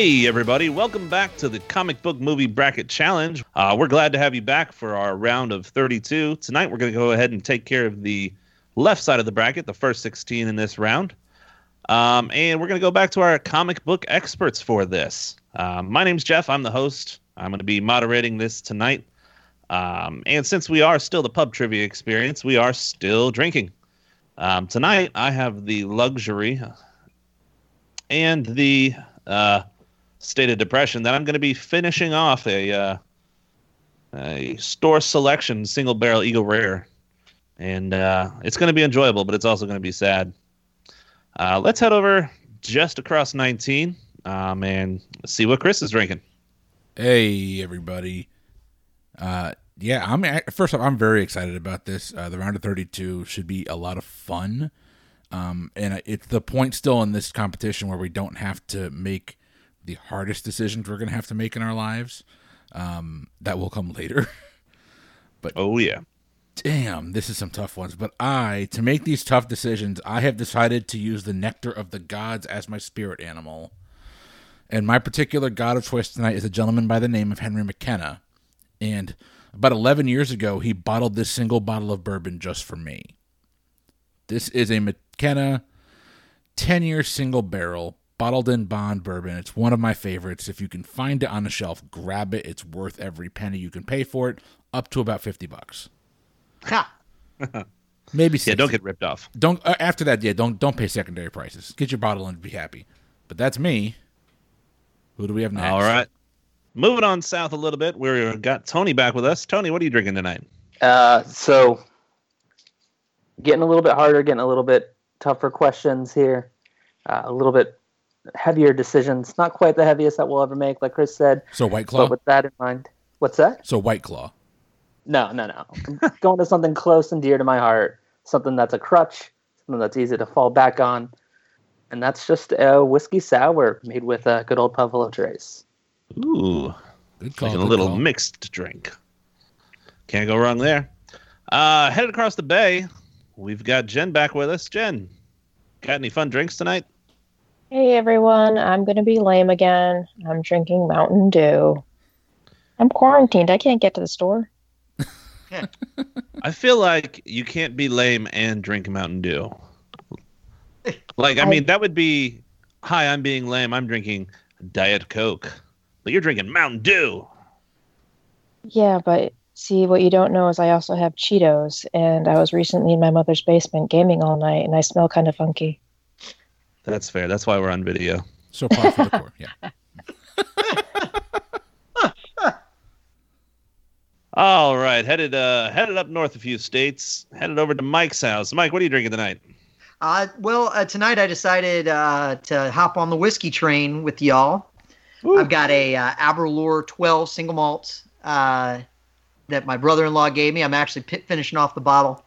Hey, everybody. Welcome back to the Comic Book Movie Bracket Challenge. Uh, we're glad to have you back for our round of 32. Tonight, we're going to go ahead and take care of the left side of the bracket, the first 16 in this round. Um, and we're going to go back to our comic book experts for this. Um, my name's Jeff. I'm the host. I'm going to be moderating this tonight. Um, and since we are still the pub trivia experience, we are still drinking. Um, tonight, I have the luxury and the uh, state of depression that I'm going to be finishing off a uh, a store selection single barrel Eagle Rare, and uh, it's going to be enjoyable, but it's also going to be sad. Uh, let's head over just across 19 um, and see what Chris is drinking. Hey everybody. Uh yeah, I'm first off I'm very excited about this. Uh, the round of 32 should be a lot of fun. Um and it's the point still in this competition where we don't have to make the hardest decisions we're going to have to make in our lives. Um that will come later. but Oh yeah. damn, this is some tough ones. But I, to make these tough decisions, I have decided to use the nectar of the gods as my spirit animal. And my particular god of choice tonight is a gentleman by the name of Henry McKenna. And about 11 years ago, he bottled this single bottle of bourbon just for me. This is a McKenna 10 year single barrel bottled in bond bourbon. It's one of my favorites. If you can find it on the shelf, grab it. It's worth every penny you can pay for it, up to about 50 bucks. Ha! Maybe Yeah, 60. don't get ripped off. don't uh, after that yeah don't don't pay secondary prices get your bottle and be happy but that's me who do we have next All right. Moving on south a little bit, we've got Tony back with us. Tony, what are you drinking tonight? Uh, so getting a little bit harder, getting a little bit tougher questions here, uh, a little bit heavier decisions. Not quite the heaviest that we'll ever make, like Chris said. so white claw But with that in mind, what's that? so white claw No, no, no. I'm going to something close and dear to my heart, something that's a crutch, something that's easy to fall back on, and that's just a whiskey sour made with a good old Buffalo Trace. Ooh, good call like a little call. mixed drink. Can't go wrong there. Uh, headed across the bay, we've got Jen back with us. Jen, got any fun drinks tonight? Hey everyone, I'm gonna be lame again. I'm drinking Mountain Dew. I'm quarantined. I can't get to the store. I feel like you can't be lame and drink Mountain Dew. Like, I I- mean, that would be, hi, I'm being lame. I'm drinking Diet Coke. But you're drinking Mountain Dew. Yeah, but see, what you don't know is I also have Cheetos, and I was recently in my mother's basement gaming all night, and I smell kind of funky. That's fair. That's why we're on video. so par for the course yeah All right, headed uh headed up north a few states. Headed over to Mike's house. Mike, what are you drinking tonight? Uh, well, uh, tonight I decided uh, to hop on the whiskey train with y'all. I've got a uh, Aberlour 12 single malt uh, that my brother-in-law gave me. I'm actually pi finishing off the bottle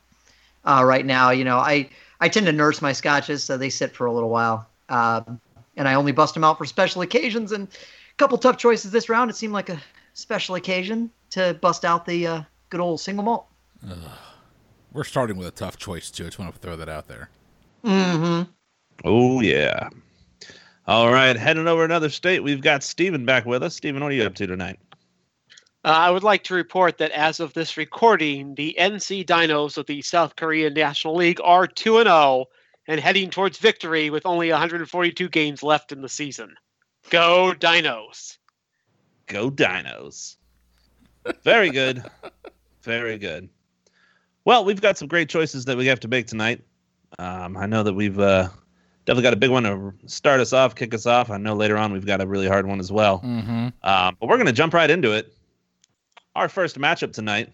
uh, right now. You know, I I tend to nurse my scotches, so they sit for a little while, um, and I only bust them out for special occasions. And a couple tough choices this round. It seemed like a special occasion to bust out the uh, good old single malt. we're starting with a tough choice too i just want to throw that out there Mm-hmm. Oh yeah. All right, heading over another state. We've got Steven back with us. Steven, what are you up to tonight? Uh, I would like to report that as of this recording, the NC Dinos of the South Korean National League are 2 and 0 and heading towards victory with only 142 games left in the season. Go Dinos. Go Dinos. Very good. Very good. Well, we've got some great choices that we have to make tonight. Um, I know that we've uh, definitely got a big one to start us off, kick us off. I know later on we've got a really hard one as well. mm-hmm. Um, but we're going to jump right into it. Our first matchup tonight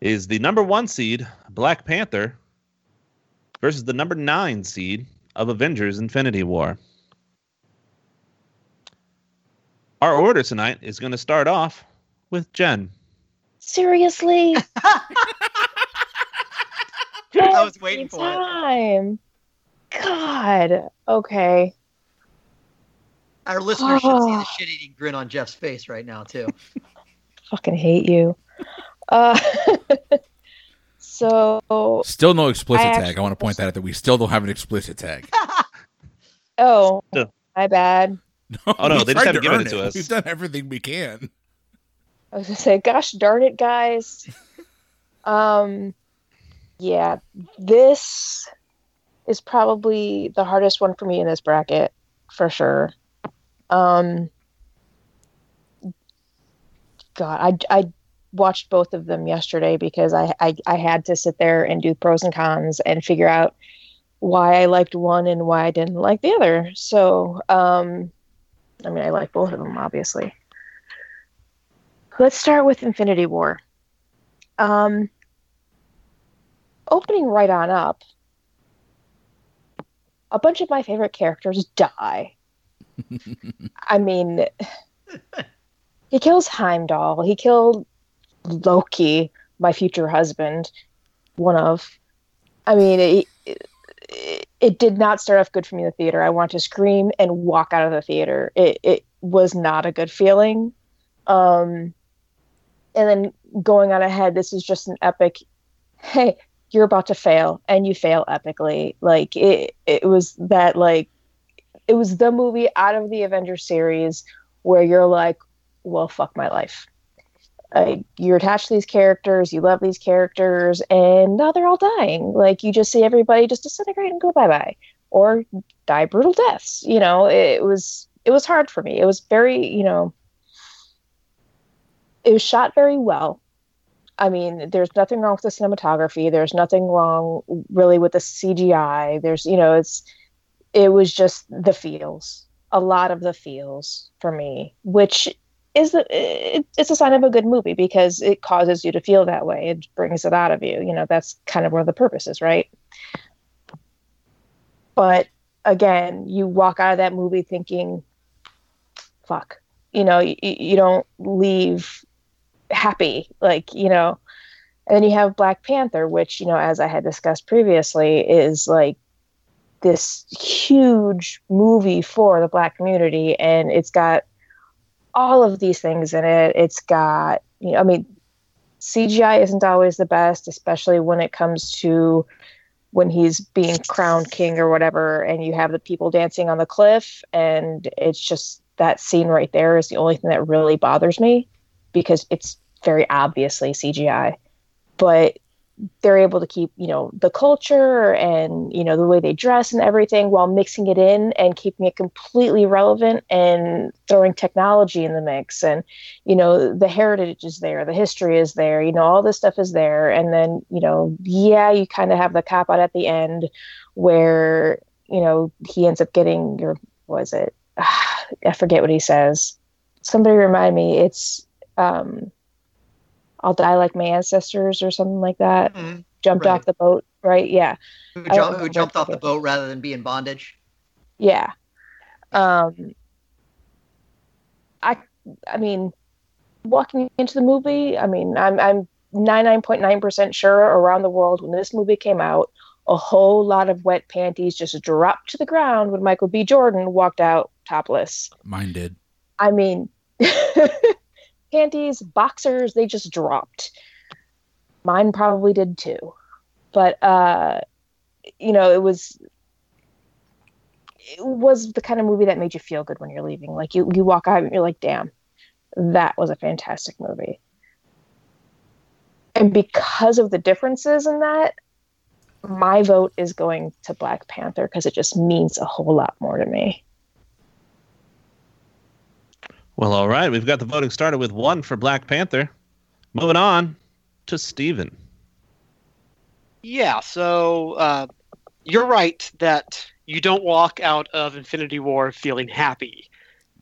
is the number one seed, Black Panther, versus the number nine seed of Avengers Infinity War. Our order tonight is going to start off with Jen. Seriously? I was waiting for it. God. Okay. Our listeners should see Oh. the shit-eating grin on Jeff's face right now too. Fucking hate you. Uh, so, still no explicit I tag i want to point that out that we still don't have an explicit tag oh, Still- My bad. Oh, no, they just tried haven't given earn it to us. We've done everything we can. I was gonna say, gosh darn it, guys. um, yeah, this is probably the hardest one for me in this bracket, for sure. Um, God, I I watched both of them yesterday because I, I I had to sit there and do pros and cons and figure out why I liked one and why I didn't like the other. So, um, I mean, I like both of them, obviously. Let's start with Infinity War. Um, opening right on up, a bunch of my favorite characters die. I mean, he kills Heimdall. He killed Loki, my future husband, one of. I mean, it, it, it did not start off good for me in the theater. I wanted to scream and walk out of the theater. It, it was not a good feeling. Um, and then going on ahead, this is just an epic. Hey, you're about to fail, and you fail epically. Like it, it was that like, it was the movie out of the Avengers series where you're like, well, fuck my life. You're attached to these characters, you love these characters, and now they're all dying. Like you just see everybody just disintegrate and go bye bye, or die brutal deaths. You know, it was it was hard for me. It was very, you know, it was shot very well. I mean, there's nothing wrong with the cinematography. There's nothing wrong really with the CGI. There's, you know, it's it was just the feels, a lot of the feels for me, which is the, it, it's a sign of a good movie because it causes you to feel that way. It brings it out of you. You know, that's kind of where the purpose is, right? But again, you walk out of that movie thinking, "Fuck," you know, you, you don't leave happy, like you know. And then you have Black Panther, which you know, as I had discussed previously, is like this huge movie for the black community and it's got all of these things in it. It's got you know i mean cgi isn't always the best especially when it comes to when he's being crowned king or whatever and you have the people dancing on the cliff and it's just that scene right there is the only thing that really bothers me because it's very obviously cgi but they're able to keep you know the culture and you know the way they dress and everything while mixing it in and keeping it completely relevant and throwing technology in the mix. And you know the heritage is there the history is there you know all this stuff is there. And then you know yeah you kind of have the cop out at the end where you know he ends up getting your was it? I forget what he says. Somebody remind me. It's um I'll die like my ancestors or something like that. Mhm. Jumped Right. off the boat, right? Yeah, Who, jump, who jumped off the boat rather than be in bondage? yeah. Um, I, I mean, walking into the movie, I mean, I'm I'm 99.9% sure around the world when this movie came out, a whole lot of wet panties just dropped to the ground when Michael B. Jordan walked out topless. Mine did. I mean, panties, boxers, they just dropped. Mine probably did too. But uh you know, it was it was the kind of movie that made you feel good when you're leaving. Like you you walk out and you're like, "Damn, that was a fantastic movie." And because of the differences in that, my vote is going to Black Panther because it just means a whole lot more to me. Well, all right. We've got the voting started with one for Black Panther. Moving on to Steven. Yeah, so uh, you're right that you don't walk out of Infinity War feeling happy.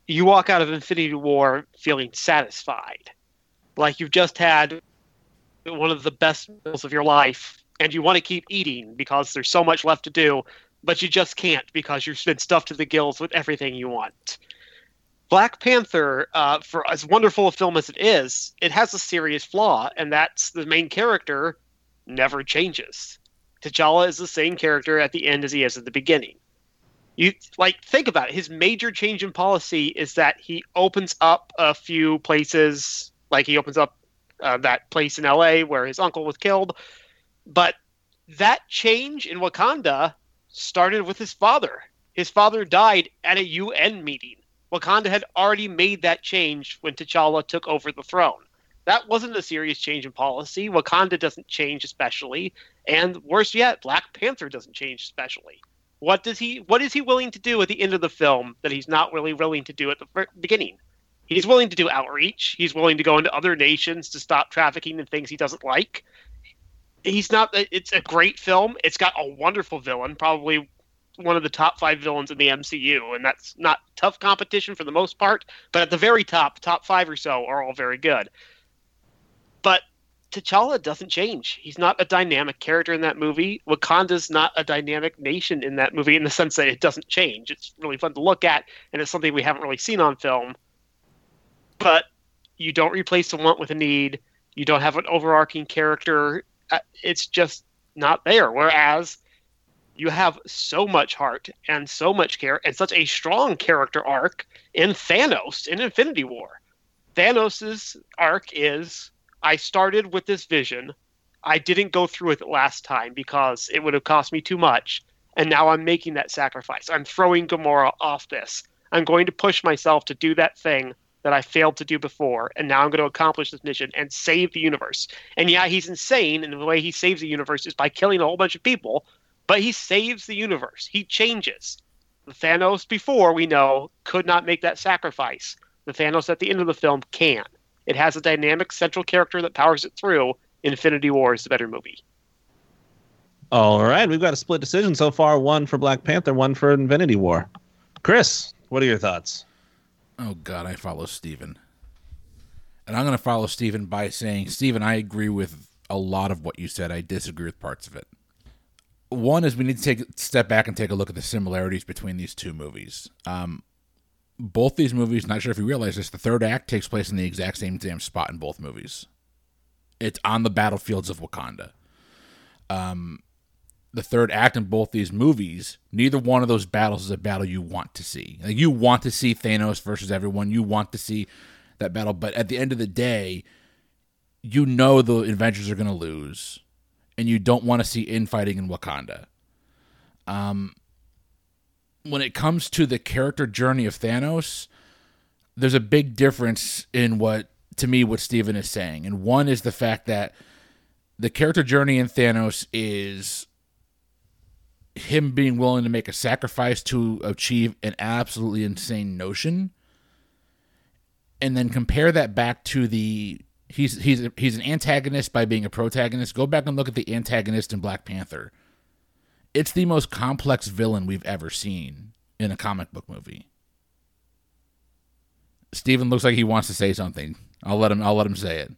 You walk out of Infinity War feeling satisfied. Like you've just had one of the best meals of your life, and you want to keep eating because there's so much left to do, but you just can't because you've been stuffed to the gills with everything you want. Black Panther, uh, for as wonderful a film as it is, it has a serious flaw, and that's the main character never changes. T'Challa is the same character at the end as he is at the beginning. You like think about it. His major change in policy is that he opens up a few places, like he opens up uh, that place in L.A. where his uncle was killed. But that change in Wakanda started with his father. His father died at a UN meeting. Wakanda had already made that change when T'Challa took over the throne. That wasn't a serious change in policy. Wakanda doesn't change especially, and worse yet, Black Panther doesn't change especially. What does he? What is he willing to do at the end of the film that he's not really willing to do at the beginning? He's willing to do outreach. He's willing to go into other nations to stop trafficking and things he doesn't like. He's not. It's a great film. It's got a wonderful villain, probably one of the top five villains in the MCU, and that's not tough competition for the most part. But at the very top, top five or so are all very good. But T'Challa doesn't change. He's not a dynamic character in that movie. Wakanda's not a dynamic nation in that movie in the sense that it doesn't change. It's really fun to look at, and it's something we haven't really seen on film. But you don't replace the want with a need. You don't have an overarching character. Uh, it's just not there. Whereas you have so much heart and so much care and such a strong character arc in Thanos in Infinity War. Thanos's arc is I started with this vision. I didn't go through with it last time because it would have cost me too much. And now I'm making that sacrifice. I'm throwing Gamora off this. I'm going to push myself to do that thing that I failed to do before. And now I'm going to accomplish this mission and save the universe. And yeah, he's insane. And the way he saves the universe is by killing a whole bunch of people but he saves the universe. He changes. The Thanos before we know could not make that sacrifice. The Thanos at the end of the film can. It has a dynamic central character that powers it through. Infinity War is the better movie. All right, we've got a split decision so far. One for Black Panther, one for Infinity War. Chris, what are your thoughts? Oh God, I follow Steven. And I'm going to follow Steven by saying, Steven, I agree with a lot of what you said. I disagree with parts of it one is we need to take step back and take a look at the similarities between these two movies. Um, both these movies, not sure if you realize this, the third act takes place in the exact same damn spot in both movies. It's on the battlefields of Wakanda. Um, the third act in both these movies, neither one of those battles is a battle you want to see. Like you want to see Thanos versus everyone, you want to see that battle, but at the end of the day, you know the Avengers are going to lose and you don't want to see infighting in Wakanda. Um, when it comes to the character journey of Thanos, there's a big difference in what, to me, what Steven is saying. And one is the fact that the character journey in Thanos is him being willing to make a sacrifice to achieve an absolutely insane notion. And then compare that back to the He's he's he's an antagonist by being a protagonist. Go back and look at the antagonist in Black Panther. It's the most complex villain we've ever seen in a comic book movie. Steven looks like he wants to say something. I'll let him I'll let him say it.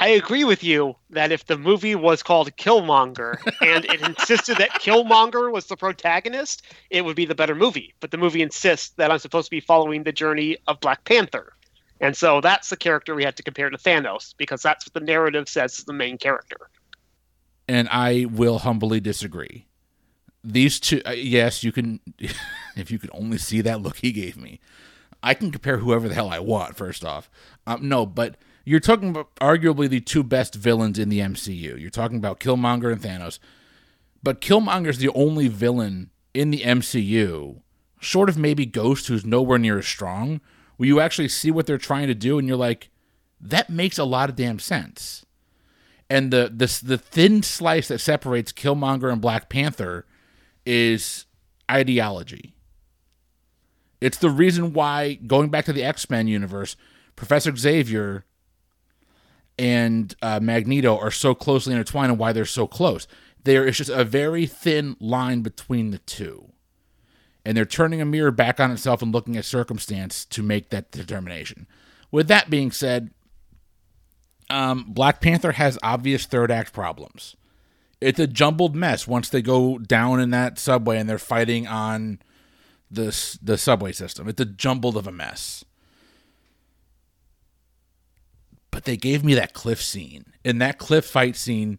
I agree with you that if the movie was called Killmonger and it insisted that Killmonger was the protagonist, it would be the better movie. But the movie insists that I'm supposed to be following the journey of Black Panther. And so that's the character we had to compare to Thanos because that's what the narrative says is the main character. And I will humbly disagree. These two, uh, yes, you can, if you could only see that look he gave me, I can compare whoever the hell I want, first off. Um, no, but you're talking about arguably the two best villains in the MCU. You're talking about Killmonger and Thanos. But Killmonger's the only villain in the MCU, short of maybe Ghost, who's nowhere near as strong, where you actually see what they're trying to do and you're like, that makes a lot of damn sense. And the the the thin slice that separates Killmonger and Black Panther is ideology. It's the reason why going back to the X-Men universe, Professor Xavier and uh, Magneto are so closely intertwined and why they're so close. There is just a very thin line between the two and they're turning a mirror back on itself and looking at circumstance to make that determination. With that being said, um, Black Panther has obvious third act problems. It's a jumbled mess once they go down in that subway and they're fighting on the the subway system. It's a jumbled of a mess. But they gave me that cliff scene. and that cliff fight scene,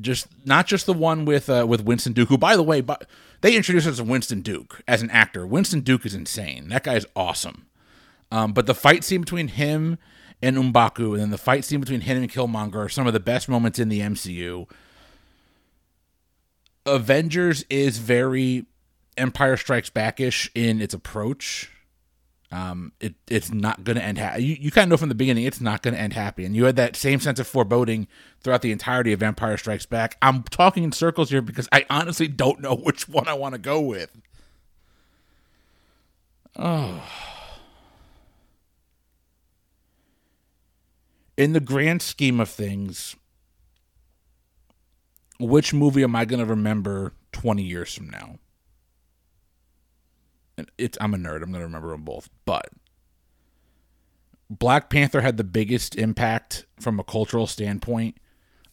just not just the one with uh, with Winston Duke, who by the way, but they introduced us to Winston Duke as an actor. Winston Duke is insane. That guy is awesome. Um, but the fight scene between him and M'Baku, and then the fight scene between him and Killmonger are some of the best moments in the MCU. Avengers is very Empire Strikes Backish in its approach. Um, it it's not going to end happy. You, you kind of know from the beginning it's not going to end happy, and you had that same sense of foreboding throughout the entirety of Empire Strikes Back. I'm talking in circles here because I honestly don't know which one I want to go with. Oh. In the grand scheme of things, which movie am I going to remember 20 years from now? It's I'm a nerd. I'm to remember them both. But Black Panther had the biggest impact from a cultural standpoint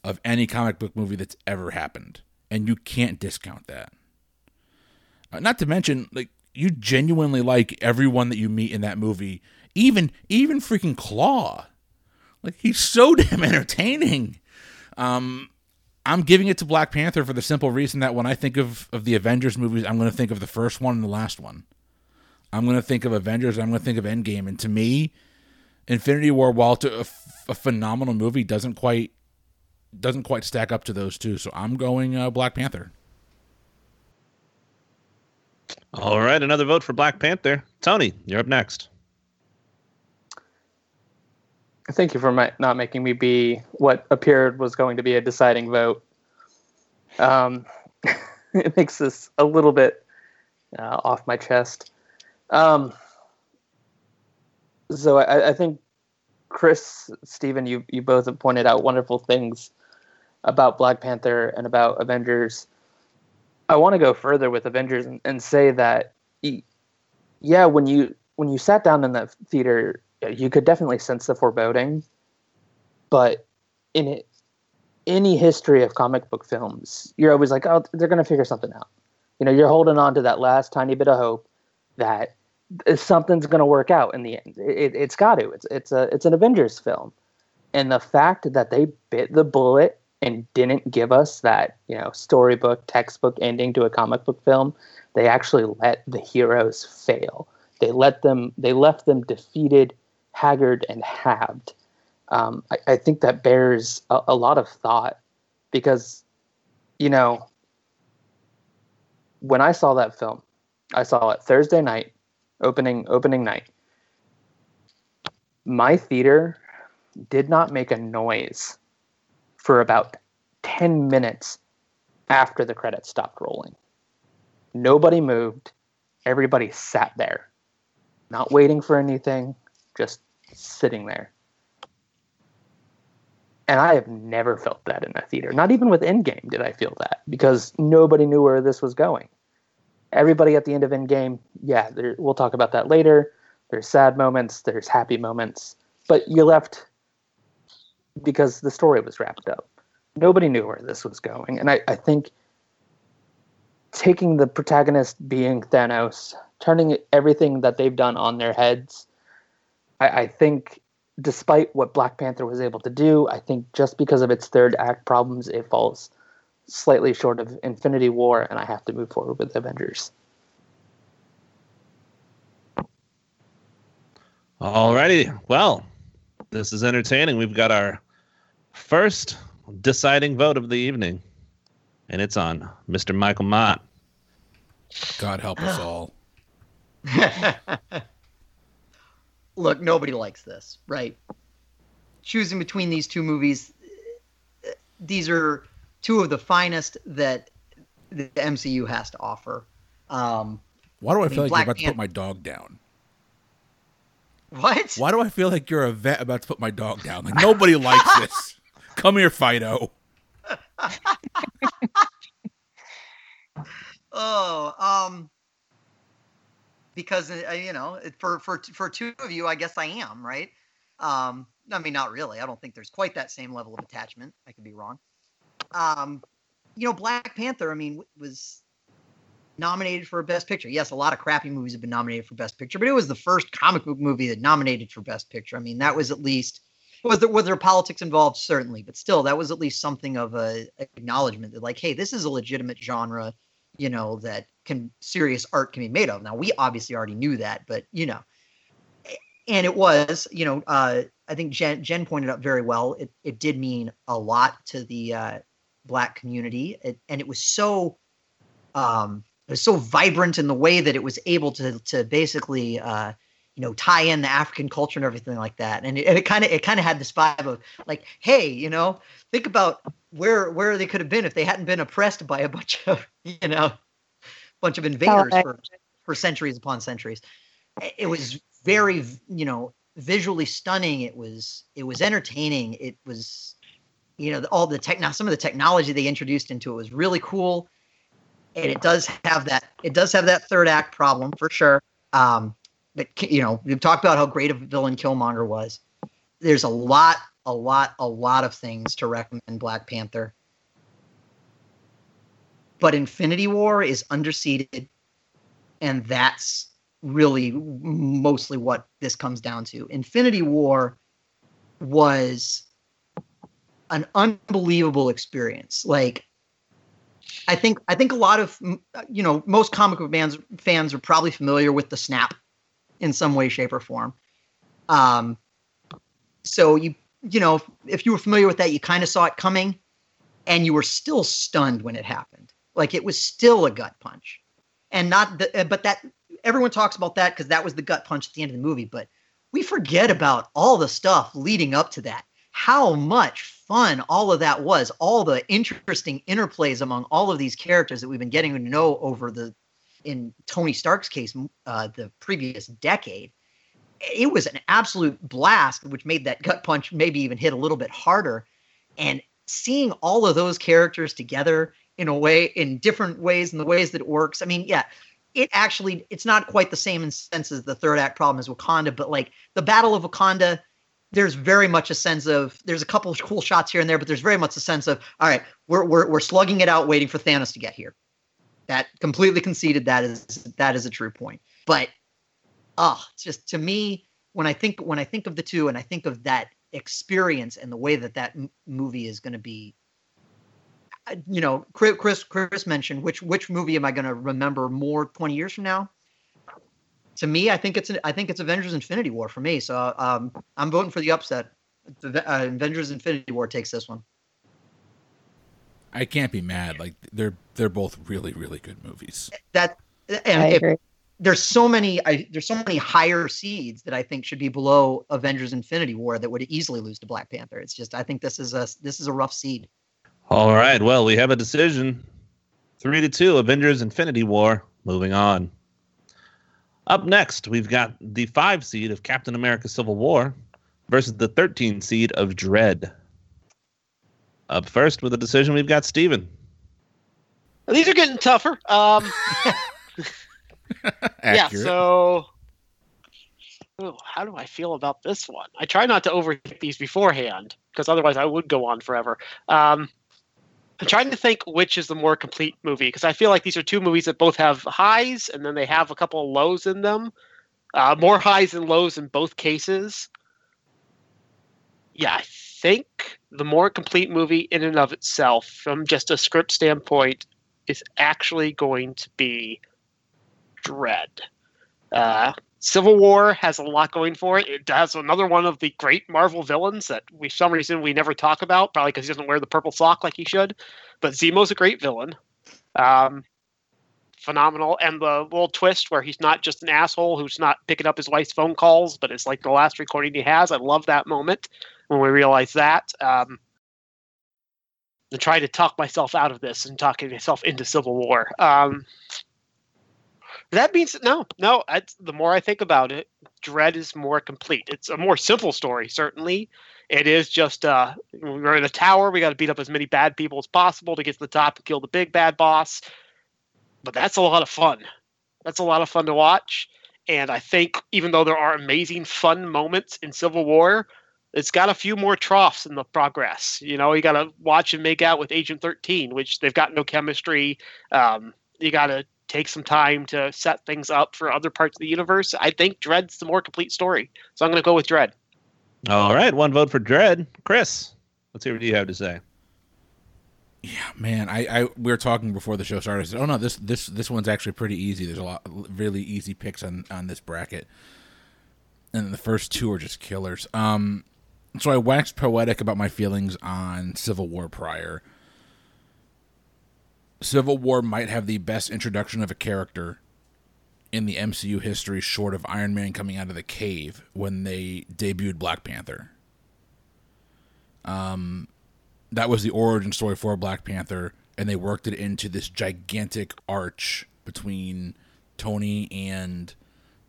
of any comic book movie that's ever happened, and you can't discount that. Uh, not to mention, like you genuinely like everyone that you meet in that movie, even even freaking Claw. Like he's so damn entertaining. Um, I'm giving it to Black Panther for the simple reason that when I think of, of the Avengers movies, I'm going to think of the first one and the last one. I'm going to think of Avengers. I'm going to think of Endgame. And to me, Infinity War, while to a, f- a phenomenal movie, doesn't quite doesn't quite stack up to those two. So I'm going uh, Black Panther. All right, another vote for Black Panther. Tony, you're up next. Thank you for my, not making me be what appeared was going to be a deciding vote. Um, it makes this a little bit uh, off my chest. Um, so I, I, think Chris, Stephen, you you both have pointed out wonderful things about Black Panther and about Avengers. I want to go further with Avengers and, and say that, yeah, when you when you sat down in that theater, you could definitely sense the foreboding. But in it, any history of comic book films, you're always like, oh, they're going to figure something out. You know, you're holding on to that last tiny bit of hope that something's going to work out in the end. It, has got to. It's it's a it's an Avengers film, and the fact that they bit the bullet and didn't give us that you know storybook textbook ending to a comic book film, they actually let the heroes fail. They let them. They left them defeated, haggard, and halved. Um, I, I, think that bears a, a lot of thought because, you know, when I saw that film, I saw it Thursday night, opening opening night. My theater did not make a noise for about 10 minutes after the credits stopped rolling. Nobody moved. Everybody sat there, not waiting for anything, just sitting there. And I have never felt that in a theater. Not even with Endgame did I feel that because nobody knew where this was going everybody at the end of Endgame, yeah, there, we'll talk about that later. There's sad moments, there's happy moments, but you left because the story was wrapped up. Nobody knew where this was going. And I, I think taking the protagonist being Thanos, turning everything that they've done on their heads, I, I think despite what Black Panther was able to do, I think just because of its third act problems, it falls slightly short of Infinity War, and I have to move forward with Avengers. Alrighty. Well, this is entertaining. We've got our first deciding vote of the evening, and it's on Mr. Michael Mott. God help us all. Look, nobody likes this, right? Choosing between these two movies, these are two of the finest that the MCU has to offer. Um, Why do I, I feel mean, like Black you're about to put my dog down? What? Why do I feel like you're a vet about to put my dog down? Like nobody likes this. Come here, Fido. oh, um, because uh, you know, for for for two of you, I guess I am right. Um, I mean, not really. I don't think there's quite that same level of attachment. I could be wrong. Um, you know, Black Panther, I mean, was nominated for Best Picture. Yes, a lot of crappy movies have been nominated for Best Picture, but it was the first comic book movie that nominated for Best Picture. I mean, that was at least was there was there politics involved certainly, but still, that was at least something of a acknowledgement that like, hey, this is a legitimate genre, you know, that can serious art can be made of. Now, we obviously already knew that, but you know, and it was, you know, uh, I think Jen Jen pointed out very well. It it did mean a lot to the uh, black community it, and it was so um it was so vibrant in the way that it was able to to basically uh, you know tie in the African culture and everything like that. And it, and it kind of it kind of had this vibe of like, hey, you know, think about where where they could have been if they hadn't been oppressed by a bunch of you know bunch of invaders for, for centuries upon centuries. It was very you know visually stunning. It was it was entertaining. It was you know all the tech now some of the technology they introduced into it was really cool and it does have that it does have that third act problem for sure um but you know we've talked about how great a villain killmonger was there's a lot a lot a lot of things to recommend black panther but infinity war is underseated and that's really mostly what this comes down to infinity war was an unbelievable experience. Like, I think I think a lot of you know most comic book fans fans are probably familiar with the snap in some way, shape, or form. Um, so you you know if you were familiar with that, you kind of saw it coming, and you were still stunned when it happened. Like it was still a gut punch, and not the, but that everyone talks about that because that was the gut punch at the end of the movie, but we forget about all the stuff leading up to that how much fun all of that was, all the interesting interplays among all of these characters that we've been getting to know over the, in Tony Stark's case, uh, the previous decade. It was an absolute blast, which made that gut punch maybe even hit a little bit harder. And seeing all of those characters together in a way, in different ways, in the ways that it works. I mean, yeah, it actually it's not quite the same in sense as the third act problem as Wakanda, but like the Battle of Wakanda there's very much a sense of there's a couple of cool shots here and there, but there's very much a sense of all right, we're we're we're slugging it out, waiting for Thanos to get here. That completely conceded that is that is a true point. But oh, it's just to me when I think when I think of the two and I think of that experience and the way that that m- movie is going to be you know chris chris mentioned which which movie am i going to remember more 20 years from now to me, I think it's an, I think it's Avengers Infinity War for me. So um, I'm voting for the upset. The, uh, Avengers Infinity War takes this one. I can't be mad. Like they're they're both really really good movies. That and if, there's so many I, there's so many higher seeds that I think should be below Avengers Infinity War that would easily lose to Black Panther. It's just I think this is a this is a rough seed. All right, well we have a decision. Three to two, Avengers Infinity War. Moving on. Up next, we've got the five seed of Captain America Civil War versus the 13 seed of Dredd. Up first with a decision, we've got Steven. These are getting tougher. Um, yeah, so oh, how do I feel about this one? I try not to overthink these beforehand because otherwise I would go on forever. Um, I'm trying to think which is the more complete movie because I feel like these are two movies that both have highs and then they have a couple of lows in them. Uh, more highs and lows in both cases. Yeah, I think the more complete movie in and of itself, from just a script standpoint, is actually going to be Dredd. Uh, Civil War has a lot going for it. It has another one of the great Marvel villains that we, for some reason, we never talk about, probably because he doesn't wear the purple sock like he should. But Zemo's a great villain. Um, phenomenal. And the little twist where he's not just an asshole who's not picking up his wife's phone calls, but it's like the last recording he has. I love that moment when we realize that. Um, and try to talk myself out of this and talking myself into Civil War. Um, that means no, no. the more I think about it, Dredd is more complete. It's a more simple story, certainly. It is just uh, we're in a tower. We got to beat up as many bad people as possible to get to the top and kill the big bad boss. But that's a lot of fun. That's a lot of fun to watch. And I think even though there are amazing fun moments in Civil War, it's got a few more troughs in the progress. You know, you got to watch and make out with Agent 13, which they've got no chemistry. Um, you got to take some time to set things up for other parts of the universe. I think Dredd's the more complete story. So I'm going to go with Dredd. All right, one vote for Dredd. Chris, let's hear what you have to say. Yeah, man, I, I we were talking before the show started. I said, "Oh no, this this this one's actually pretty easy. There's a lot really easy picks on on this bracket, and the first two are just killers." Um, so I waxed poetic about my feelings on Civil War prior Civil War might have the best introduction of a character in the MCU history, short of Iron Man coming out of the cave when they debuted Black Panther. Um, that was the origin story for Black Panther, and they worked it into this gigantic arch between Tony and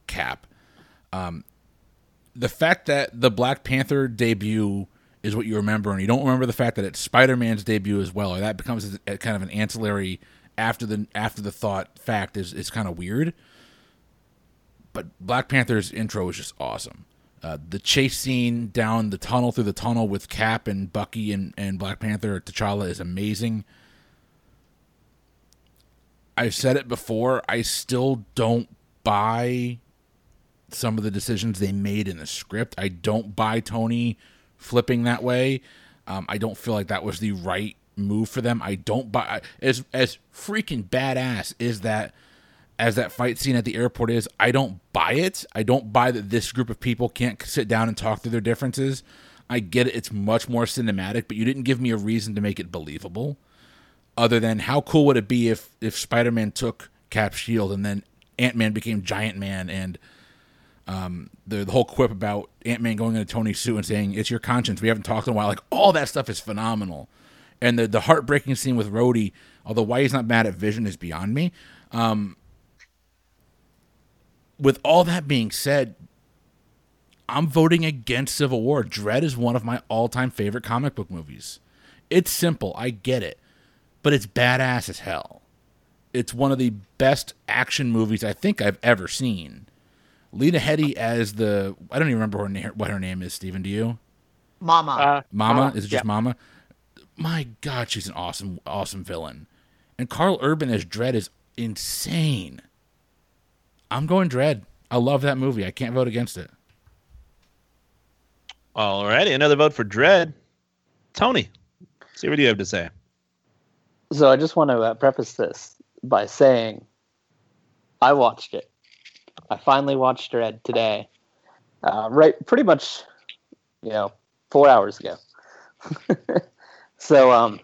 Cap. Um, the fact that the Black Panther debut is what you remember, and you don't remember the fact that it's Spider Man's debut as well, or that becomes a, a kind of an ancillary after the after the thought fact is is kind of weird. But Black Panther's intro is just awesome. Uh, the chase scene down the tunnel through the tunnel with Cap and Bucky and, and Black Panther T'Challa is amazing. I've said it before. I still don't buy some of the decisions they made in the script. I don't buy Tony flipping that way. Um, I don't feel like that was the right move for them. I don't buy as as freaking badass is that as that fight scene at the airport is. I don't buy it. I don't buy that this group of people can't sit down and talk through their differences. I get it. It's much more cinematic, but you didn't give me a reason to make it believable. Other than how cool would it be if if Spider Man took Cap Shield and then Ant Man became Giant Man and um, the, the whole quip about Ant Man going into Tony's suit and saying, It's your conscience. We haven't talked in a while. Like, all that stuff is phenomenal. And the, the heartbreaking scene with Rhodey, although why he's not mad at Vision is beyond me. Um, with all that being said, I'm voting against Civil War. Dredd is one of my all time favorite comic book movies. It's simple, I get it, but it's badass as hell. It's one of the best action movies I think I've ever seen. Lena Headey as the I don't even remember her na- what her name is. Stephen, do you? Mama. Uh, Mama? Mama, Is it just yeah. Mama? My God, she's an awesome, awesome villain. And Karl Urban as Dredd is insane. I'm going Dredd. I love that movie. I can't vote against it. Alrighty, another vote for Dredd. Tony, see what you have to say? So I just want to uh, preface this by saying I watched it. I finally watched Dredd today, uh, right? Pretty much, you know, four hours ago. so, um,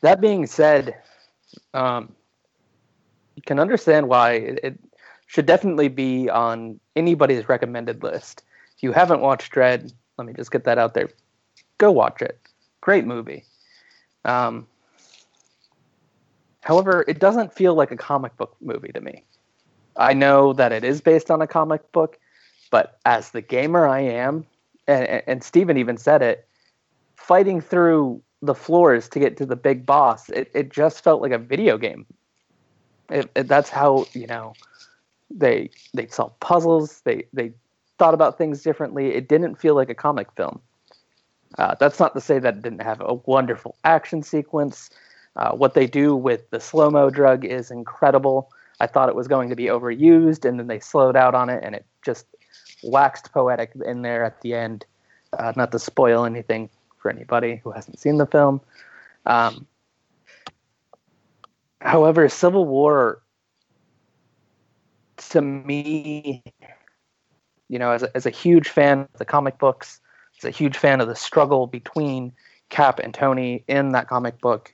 that being said, um, you can understand why it, it should definitely be on anybody's recommended list. If you haven't watched Dredd, let me just get that out there. Go watch it. Great movie. Um, however, it doesn't feel like a comic book movie to me. I know that it is based on a comic book, but as the gamer I am, and, and Steven even said it, fighting through the floors to get to the big boss, it, it just felt like a video game. It, it, that's how, you know, they they solved puzzles, they, they thought about things differently. It didn't feel like a comic film. Uh, that's not to say that it didn't have a wonderful action sequence. Uh, what they do with the slow mo drug is incredible. I thought it was going to be overused, and then they slowed out on it, and it just waxed poetic in there at the end. Uh, not to spoil anything for anybody who hasn't seen the film. Um, however, Civil War, to me, you know, as a, as a huge fan of the comic books, as a huge fan of the struggle between Cap and Tony in that comic book.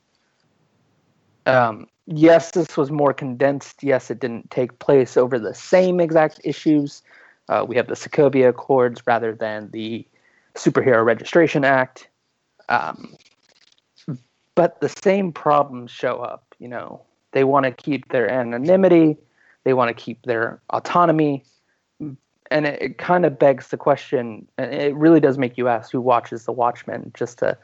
Um, yes, this was more condensed. Yes, it didn't take place over the same exact issues. Uh, we have the Sokovia Accords rather than the Superhero Registration Act. Um, but the same problems show up. You know, they want to keep their anonymity, they want to keep their autonomy, and it, it kind of begs the question. And it really does make you ask who watches The Watchmen. Just to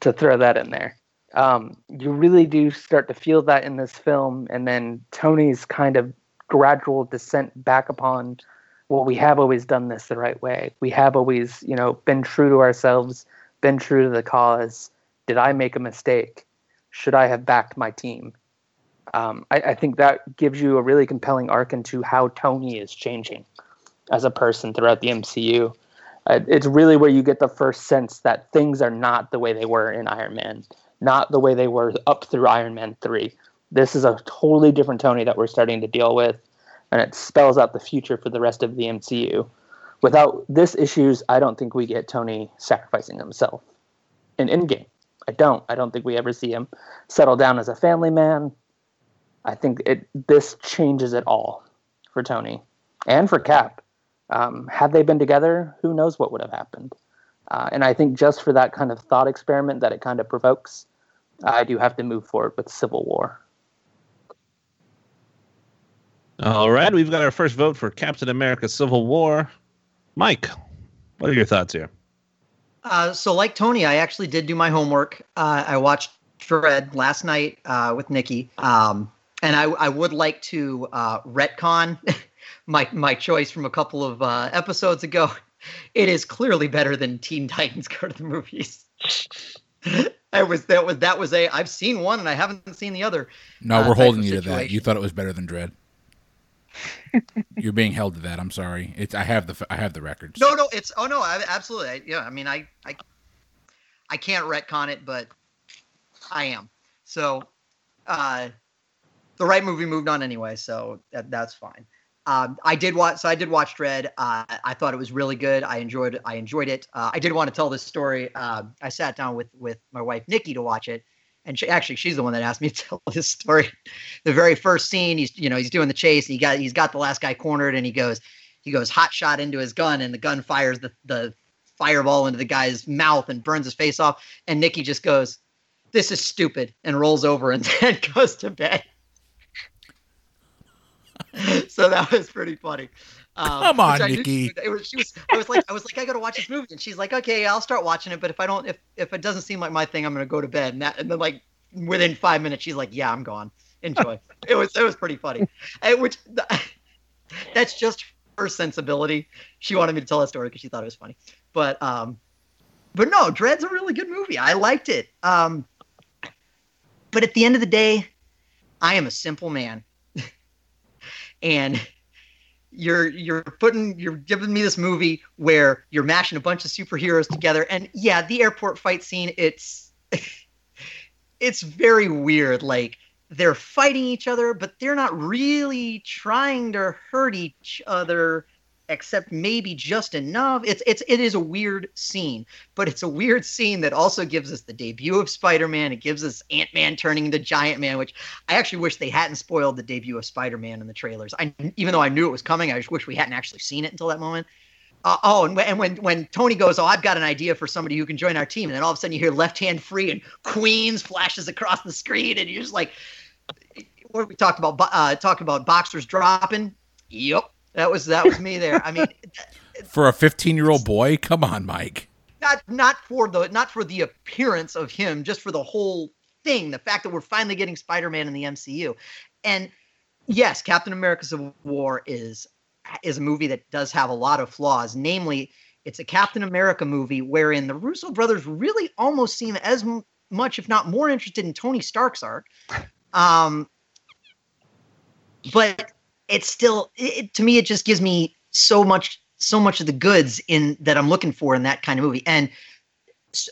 to throw that in there. Um, you really do start to feel that in this film, and then Tony's kind of gradual descent back upon, well, we have always done this the right way. We have always, you know, been true to ourselves, been true to the cause. Did I make a mistake? Should I have backed my team? Um, I, I think that gives you a really compelling arc into how Tony is changing as a person throughout the MCU. Uh, it's really where you get the first sense that things are not the way they were in Iron Man, not the way they were up through Iron Man 3. This is a totally different Tony that we're starting to deal with, and it spells out the future for the rest of the MCU. Without this issues, I don't think we get Tony sacrificing himself in Endgame. I don't. I don't think we ever see him settle down as a family man. I think it this changes it all for Tony and for Cap. Um, had they been together, who knows what would have happened? Uh, and I think just for that kind of thought experiment that it kind of provokes, I do have to move forward with Civil War. All right, we've got our first vote for Captain America: Civil War. Mike, what are your thoughts here? Uh, so, like Tony, I actually did do my homework. Uh, I watched Dredd last night uh, with Nikki, um, and I, I, would like to uh, retcon my my choice from a couple of uh, episodes ago. It is clearly better than Teen Titans Go to the Movies. I was that was that was a I've seen one and I haven't seen the other. No, we're uh, holding you to that. You thought it was better than Dredd. You're being held to that. I'm sorry. It's I have the I have the records. No, no, it's oh no, I, absolutely. I, yeah, I mean, I I I can't retcon it, but I am. So, uh, the right movie moved on anyway, so that, that's fine. Um, I did watch. So I did watch Dredd. Uh, I thought it was really good. I enjoyed. I enjoyed it. Uh, I did want to tell this story. Uh, I sat down with with my wife Nikki to watch it, and she actually she's the one that asked me to tell this story. The very first scene, he's you know he's doing the chase. he got he's got the last guy cornered, and he goes he goes hot shot into his gun, and the gun fires the the fireball into the guy's mouth and burns his face off. And Nikki just goes, "This is stupid," and rolls over and then goes to bed. so that was pretty funny. Um, Come on, Nikki. It was, she was, I was like, I was like, I gotta watch this movie, and she's like, okay, I'll start watching it, but if I don't, if if it doesn't seem like my thing, I'm gonna go to bed. And that, and then like within five minutes, she's like, yeah, I'm gone. Enjoy. it was it was pretty funny, and which that's just her sensibility. She wanted me to tell that story because she thought it was funny, but um, but no, Dredd's a really good movie. I liked it. Um, but at the end of the day, I am a simple man, and you're you're putting you're giving me this movie where you're mashing a bunch of superheroes together. And yeah the airport fight scene it's it's very weird. Like they're fighting each other but they're not really trying to hurt each other except maybe just enough. It's it's it is a weird scene, but it's a weird scene that also gives us the debut of Spider-Man. It gives us Ant-Man turning into Giant Man, which I actually wish they hadn't spoiled the debut of Spider-Man in the trailers. I even though I knew it was coming, I just wish we hadn't actually seen it until that moment. Uh, oh, and, and when when Tony goes, oh, I've got an idea for somebody who can join our team, and then all of a sudden you hear left hand free and Queens flashes across the screen, and you're just like, what we talked about? Uh, talk about boxers dropping. Yep, that was that was me there. I mean, for a 15 year old boy, come on, Mike. Not not for the not for the appearance of him, just for the whole thing. The fact that we're finally getting Spider Man in the MCU, and yes, Captain America: Civil War is is a movie that does have a lot of flaws. Namely, it's a Captain America movie wherein the Russo brothers really almost seem as m- much, if not more, interested in Tony Stark's arc. Um, but it's still it, to me it just gives me so much so much of the goods in that I'm looking for in that kind of movie. And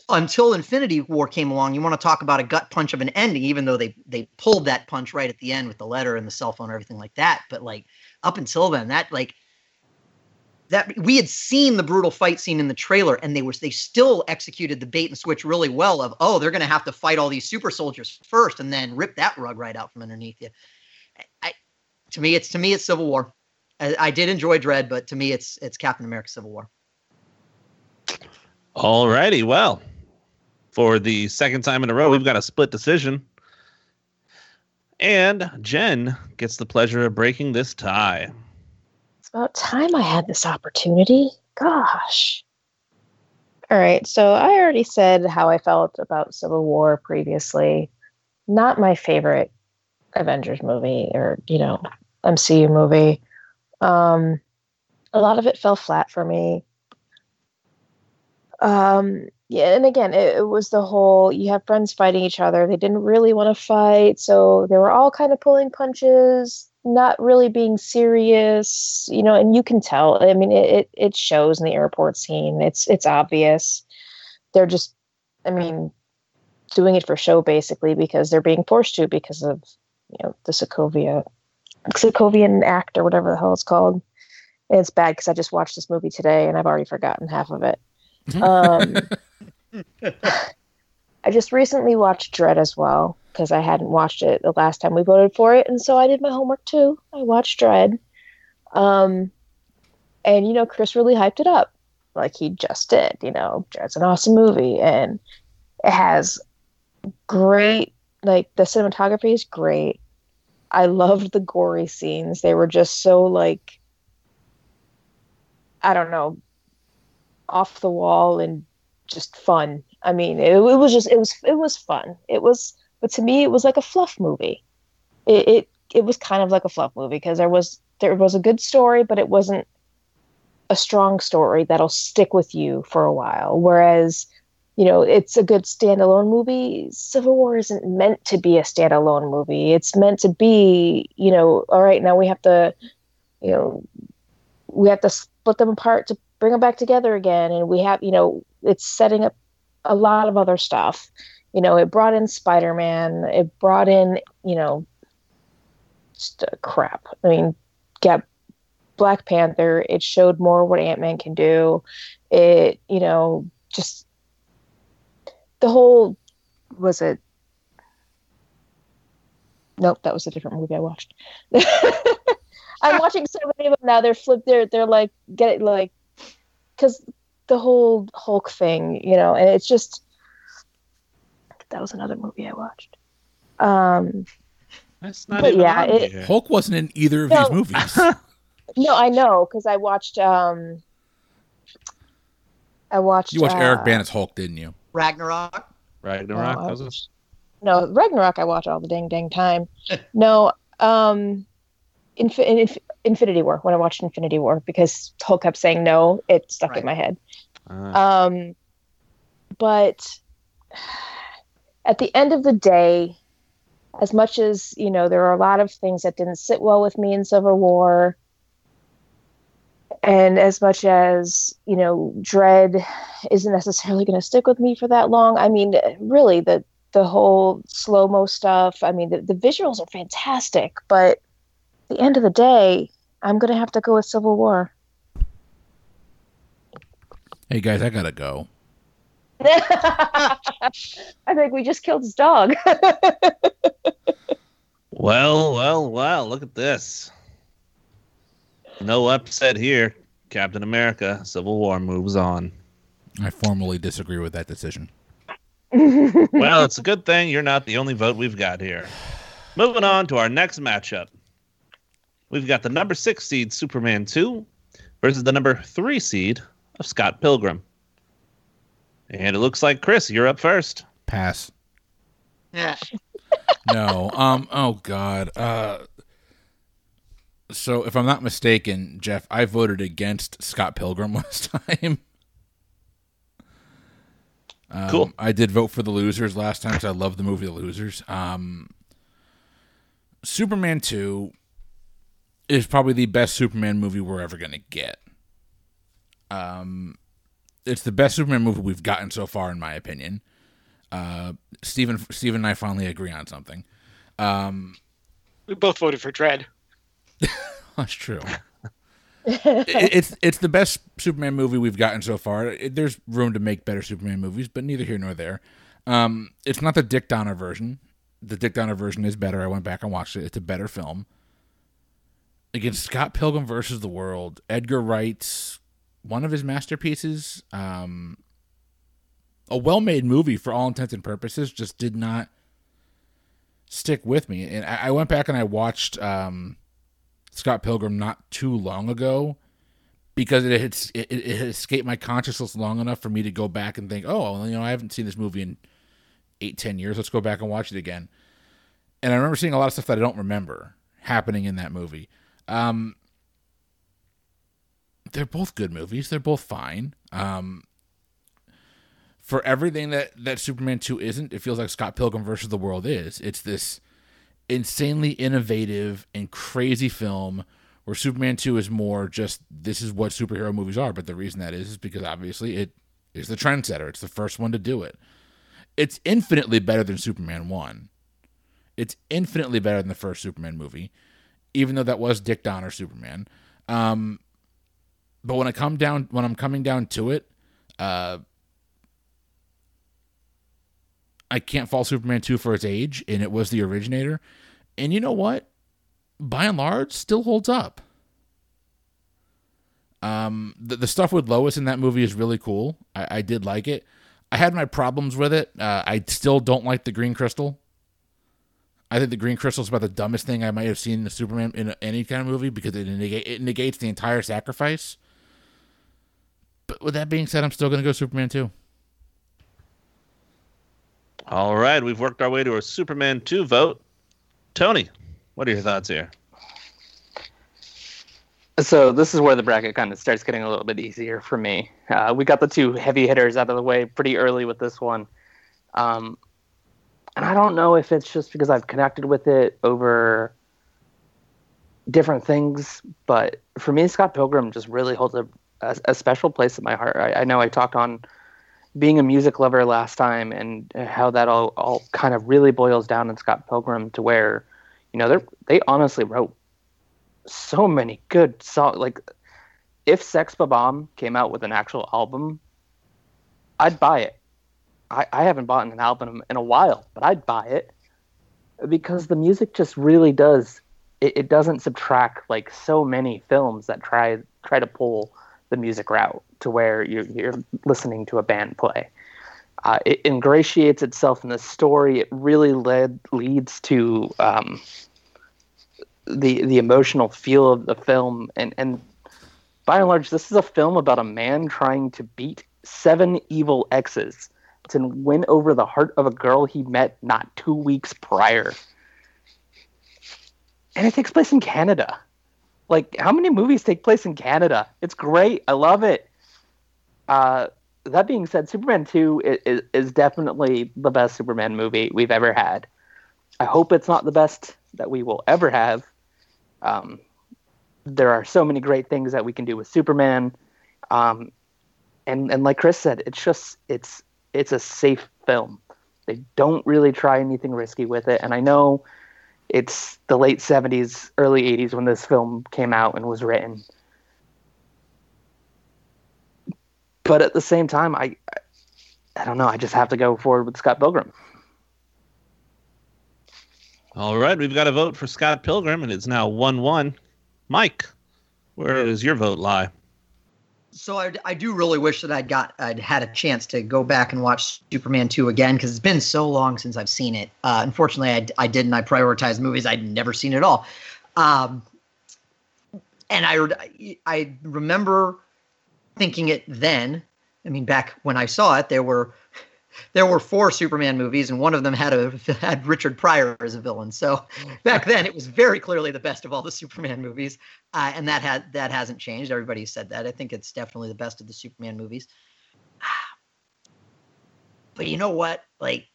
until Infinity War came along, you want to talk about a gut punch of an ending, even though they they pulled that punch right at the end with the letter and the cell phone and everything like that. But like up until then, that like that we had seen the brutal fight scene in the trailer, and they were they still executed the bait and switch really well. Of oh, they're going to have to fight all these super soldiers first, and then rip that rug right out from underneath you. I, to me, it's to me it's Civil War. I, I did enjoy Dredd, but to me, it's it's Captain America: Civil War. All righty, well, for the second time in a row, we've got a split decision. And Jen gets the pleasure of breaking this tie. It's about time I had this opportunity. Gosh. All right, so I already said how I felt about Civil War previously. Not my favorite Avengers movie or, you know, MCU movie. Um, a lot of it fell flat for me. Um, yeah, and again, it, it, was the whole you have friends fighting each other. They didn't really want to fight, so they were all kind of pulling punches, not really being serious, you know. And you can tell. I mean, it it, it shows in the airport scene. It's it's obvious. They're just, I mean, doing it for show basically because they're being forced to because of you know the Sokovia Sokovian Act or whatever the hell it's called. It's bad because I just watched this movie today and I've already forgotten half of it. Um, I just recently watched Dredd as well because I hadn't watched it the last time we voted for it, and so I did my homework too. I watched Dredd, um, and you know Chris really hyped it up, like he just did. You know, Dredd's an awesome movie, and it has great like the cinematography is great. I loved the gory scenes. They were just so like I don't know, off the wall and just fun. I mean, it, it was just it was it was fun. It was, but to me, it was like a fluff movie. It it, it was kind of like a fluff movie because there was there was a good story, but it wasn't a strong story that'll stick with you for a while. Whereas, you know, it's a good standalone movie. Civil War isn't meant to be a standalone movie. It's meant to be, you know, all right, now we have to, you know, we have to split them apart to bring them back together again. And we have, you know, it's setting up a lot of other stuff. You know, it brought in Spider Man. It brought in, you know, just uh, crap. I mean, get Black Panther. It showed more what Ant Man can do. It, you know, just the whole was it. Nope, that was a different movie I watched. I'm watching so many of them now. They're flipped. They're they're like get it like because the whole Hulk thing, you know, and it's just that was another movie I watched. Um, That's not But yeah, it- Hulk wasn't in either of No. these movies. no, I know because I watched. Um, I watched. You watched uh, Eric Bana's Hulk, didn't you? Ragnarok. Ragnarok. Oh, was it? No, Ragnarok. I watch all the dang dang time. no, um, Infi- Inf- Infinity War. When I watched Infinity War, because Hulk kept saying no, it stuck Right. in my head. Ah. Um, but at the end of the day, as much as you know, there are a lot of things that didn't sit well with me in Civil War, and as much as you know, Dredd isn't necessarily going to stick with me for that long. I mean, really, the the whole slow mo stuff. I mean, the, the visuals are fantastic, but at the end of the day, I'm going to have to go with Civil War. Hey guys, I gotta go. I think we just killed his dog. Well, well, well. Look at this. No upset here. Captain America: Civil War moves on. I formally disagree with that decision. well, it's a good thing you're not the only vote we've got here. Moving on to our next matchup. We've got the number six seed Superman 2 versus the number three seed of Scott Pilgrim. And it looks like Chris, you're up first. Pass. Yeah. No. Um. Oh God. Uh. So if I'm not mistaken, Jeff, I voted against Scott Pilgrim last time. Um, Cool. I did vote for the losers last time because I love the movie The Losers. Um, Superman Two is probably the best Superman movie we're ever gonna get. Um, it's the best Superman movie we've gotten so far, in my opinion. Uh, Stephen, Stephen and I finally agree on something. Um, We both voted for Dredd. that's true. It- it's it's the best Superman movie we've gotten so far. It- there's room to make better Superman movies, but neither here nor there. Um, it's not the Dick Donner version. The Dick Donner version is better. I went back and watched it. It's a better film. Against Scott Pilgrim versus the World, Edgar Wright's one of his masterpieces. Um, a well-made movie for all intents and purposes, just did not stick with me. And I, I went back and I watched. Um, Scott Pilgrim not too long ago because it had it, it had escaped my consciousness long enough for me to go back and think, oh, well, you know, I haven't seen this movie in eight, ten years. Let's go back and watch it again. And I remember seeing a lot of stuff that I don't remember happening in that movie. Um, they're both good movies. They're both fine. Um, for everything that that Superman two isn't, it feels like Scott Pilgrim versus the World is. It's this insanely innovative and crazy film where Superman 2 is more just this is what superhero movies are. But the reason that is is because obviously it is the trendsetter. It's the first one to do it. It's infinitely better than Superman 1. It's infinitely better than the first Superman movie, even though that was Dick Donner Superman. Um, but when I come down, when I'm coming down to it, uh, I can't fault Superman 2 for its age, and it was the originator. And you know what? By and large, still holds up. Um, the, the stuff with Lois in that movie is really cool. I, I did like it. I had my problems with it. Uh, I still don't like the Green Crystal. I think the Green Crystal is about the dumbest thing I might have seen in Superman in any kind of movie because it, it negates the entire sacrifice. But with that being said, I'm still going to go Superman 2. All right, we've worked our way to a Superman 2 vote. Tony, what are your thoughts here? So this is where the bracket kind of starts getting a little bit easier for me. Uh, we got the two heavy hitters out of the way pretty early with this one, um, and I don't know if it's just because I've connected with it over different things, but for me, Scott Pilgrim just really holds a, a, a special place in my heart. I, I know I talked on being a music lover last time and how that all, all kind of really boils down in Scott Pilgrim to where, you know, they they honestly wrote so many good songs. Like, if Sex Bob-omb came out with an actual album, I'd buy it. I, I haven't bought an album in a while, but I'd buy it because the music just really does. It, it doesn't subtract like so many films that try try to pull the music route to where you're, you're listening to a band play. Uh, it ingratiates itself in the story. It really led leads to um, the the emotional feel of the film. And and by and large this is a film about a man trying to beat seven evil exes to win over the heart of a girl he met not two weeks prior. And it takes place in canada. Like how many movies take place in canada? It's great. I love it uh, that being said superman 2 is, is definitely the best superman movie we've ever had i hope it's not the best that we will ever have um, there are so many great things that we can do with Superman, um, and and like Chris said, it's just it's it's a safe film. They don't really try anything risky with it, and I know it's the late '70s, early '80s when this film came out and was written. But at the same time, I I don't know. I just have to go forward with Scott Pilgrim. All right, we've got a vote for Scott Pilgrim, and it's now one-one. Mike, where does your vote lie? So I, I do really wish that I'd got I'd had a chance to go back and watch Superman 2 again because it's been so long since I've seen it. Uh, unfortunately, I, I didn't. I prioritized movies I'd never seen at all. Um, and I I remember thinking it then. I mean, back when I saw it, there were there were four Superman movies, and one of them had a had Richard Pryor as a villain. So back then, it was very clearly the best of all the Superman movies, uh, and that had that hasn't changed. Everybody said that. I think it's definitely the best of the Superman movies. But you know what? Like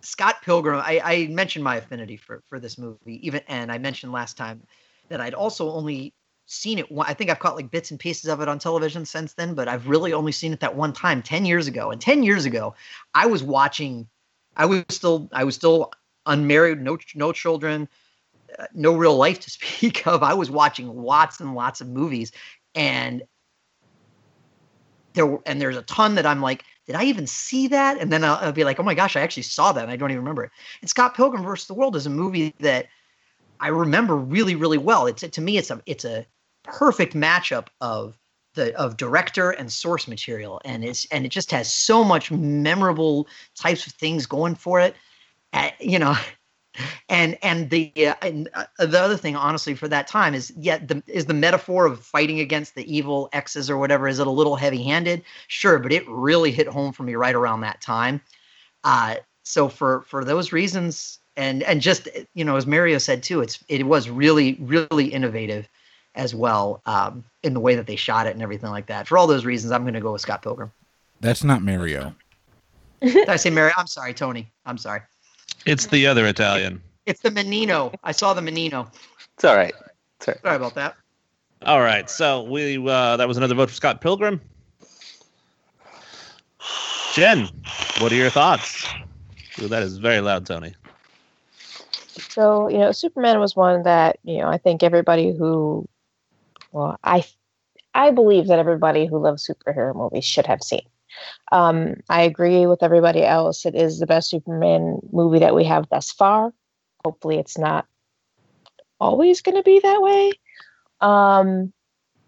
Scott Pilgrim, I, I mentioned my affinity for for this movie, even and I mentioned last time that I'd also only seen it. I think I've caught like bits and pieces of it on television since then, but I've really only seen it that one time 10 years ago. And 10 years ago, I was watching, I was still, I was still unmarried, no, no children, uh, no real life to speak of. I was watching lots and lots of movies and there and there's a ton that I'm like, did I even see that? And then I'll, I'll be like, oh my gosh, I actually saw that and I don't even remember it. And Scott Pilgrim versus the World is a movie that I remember really, really well. It's to me, it's a it's a perfect matchup of the of director and source material, and it's and it just has so much memorable types of things going for it. Uh, you know, and and the uh, and uh, the other thing, honestly, for that time is yet yeah, the is the metaphor of fighting against the evil exes or whatever. Is it a little heavy handed? Sure, but it really hit home for me right around that time. Uh, so for for those reasons, and and just you know, as Mario said too, it's it was really really innovative as well um, in the way that they shot it and everything like that. For all those reasons, I'm going to go with Scott Pilgrim. That's not Mario. Did I say Mario? I'm sorry, Tony. I'm sorry. It's the other Italian. It's the Menino. I saw the Menino. It's all right. Sorry about that. All right. So we uh, that was another vote for Scott Pilgrim. Jen, what are your thoughts? Ooh, that is very loud, Tony. So, you know, Superman was one that, you know, I think everybody who well, I I believe that everybody who loves superhero movies should have seen. Um, I agree with everybody else. It is the best Superman movie that we have thus far. Hopefully, it's not always going to be that way. Um,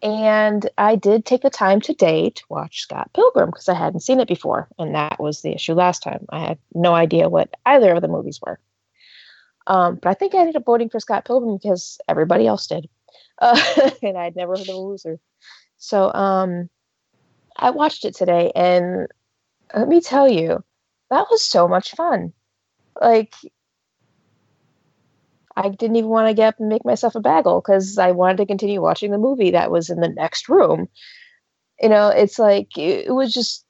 and I did take the time today to watch Scott Pilgrim because I hadn't seen it before. And that was the issue last time. I had no idea what either of the movies were. Um, but I think I ended up voting for Scott Pilgrim because everybody else did. Uh, and I'd never heard of a loser. So um, I watched it today. And let me tell you, that was so much fun. Like, I didn't even want to get up and make myself a bagel because I wanted to continue watching the movie that was in the next room. You know, it's like it, was just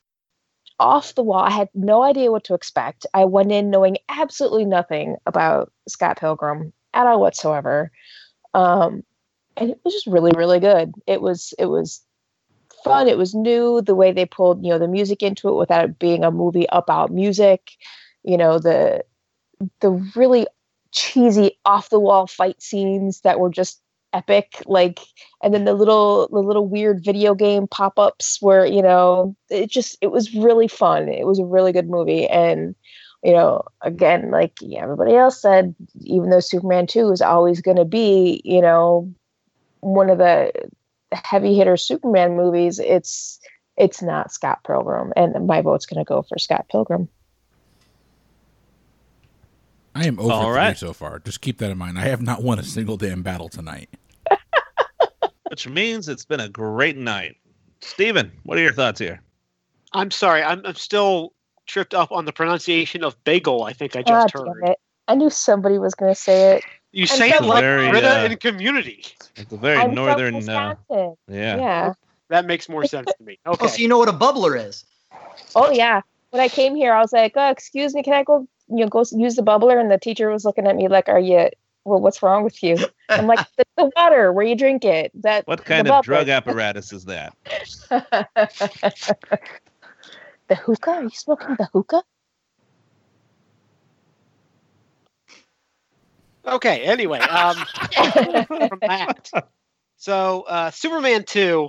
off the wall. I had no idea what to expect. I went in knowing absolutely nothing about Scott Pilgrim at all whatsoever. Um, and it was just really, really good. It was it was fun. It was new. The way they pulled, you know, the music into it without it being a movie about music. You know, the the really cheesy off the wall fight scenes that were just epic like and then the little the little weird video game pop-ups where you know it just it was really fun. It was a really good movie. And you know again like everybody else said even though superman 2 is always going to be you know one of the heavy hitter superman movies it's it's not scott pilgrim. And my vote's going to go for scott pilgrim I am over All right. so far. Just keep that in mind. I have not won a single damn battle tonight. Which means it's been a great night. Steven, what are your thoughts here? I'm sorry. I'm, I'm still tripped up on the pronunciation of bagel. I think I just God heard. It. I knew somebody was going to say it. You say it like very, Britta uh, in community. It's a very I'm northern. Uh, yeah. Yeah. That makes more sense to me. Okay. Oh, so you know what a bubbler is? Oh yeah. When I came here, I was like, "Oh, excuse me, can I go you know, go use the bubbler. And the teacher was looking at me like, are you, well, what's wrong with you? I'm like, the, the water where you drink it. That What kind of drug apparatus is that? the hookah? Are you smoking the hookah? Okay. Anyway, um, from that. So, uh, Superman 2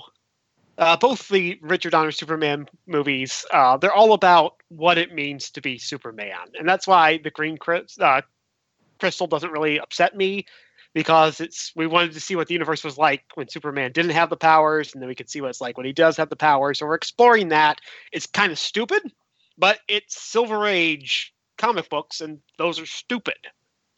uh, both the Richard Donner Superman movies, uh, they're all about what it means to be Superman, and that's why the Green uh, Crystal doesn't really upset me because it's we wanted to see what the universe was like when Superman didn't have the powers, and then we could see what it's like when he does have the powers. So we're exploring that. It's kind of stupid, but it's Silver Age comic books, and those are stupid.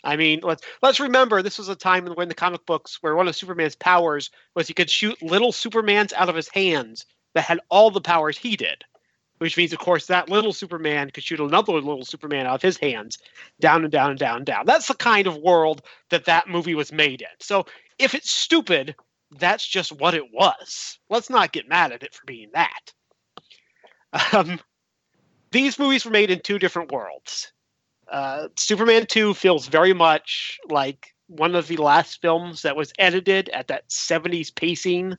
I mean, let's let's remember this was a time when the comic books where one of Superman's powers was he could shoot little Supermans out of his hands that had all the powers he did. Which means, of course, that little Superman could shoot another little Superman out of his hands, down and down and down and down. That's the kind of world that that movie was made in. So if it's stupid, that's just what it was. Let's not get mad at it for being that. Um, these movies were made in two different worlds uh, Superman 2 feels very much like one of the last films that was edited at that 70s pacing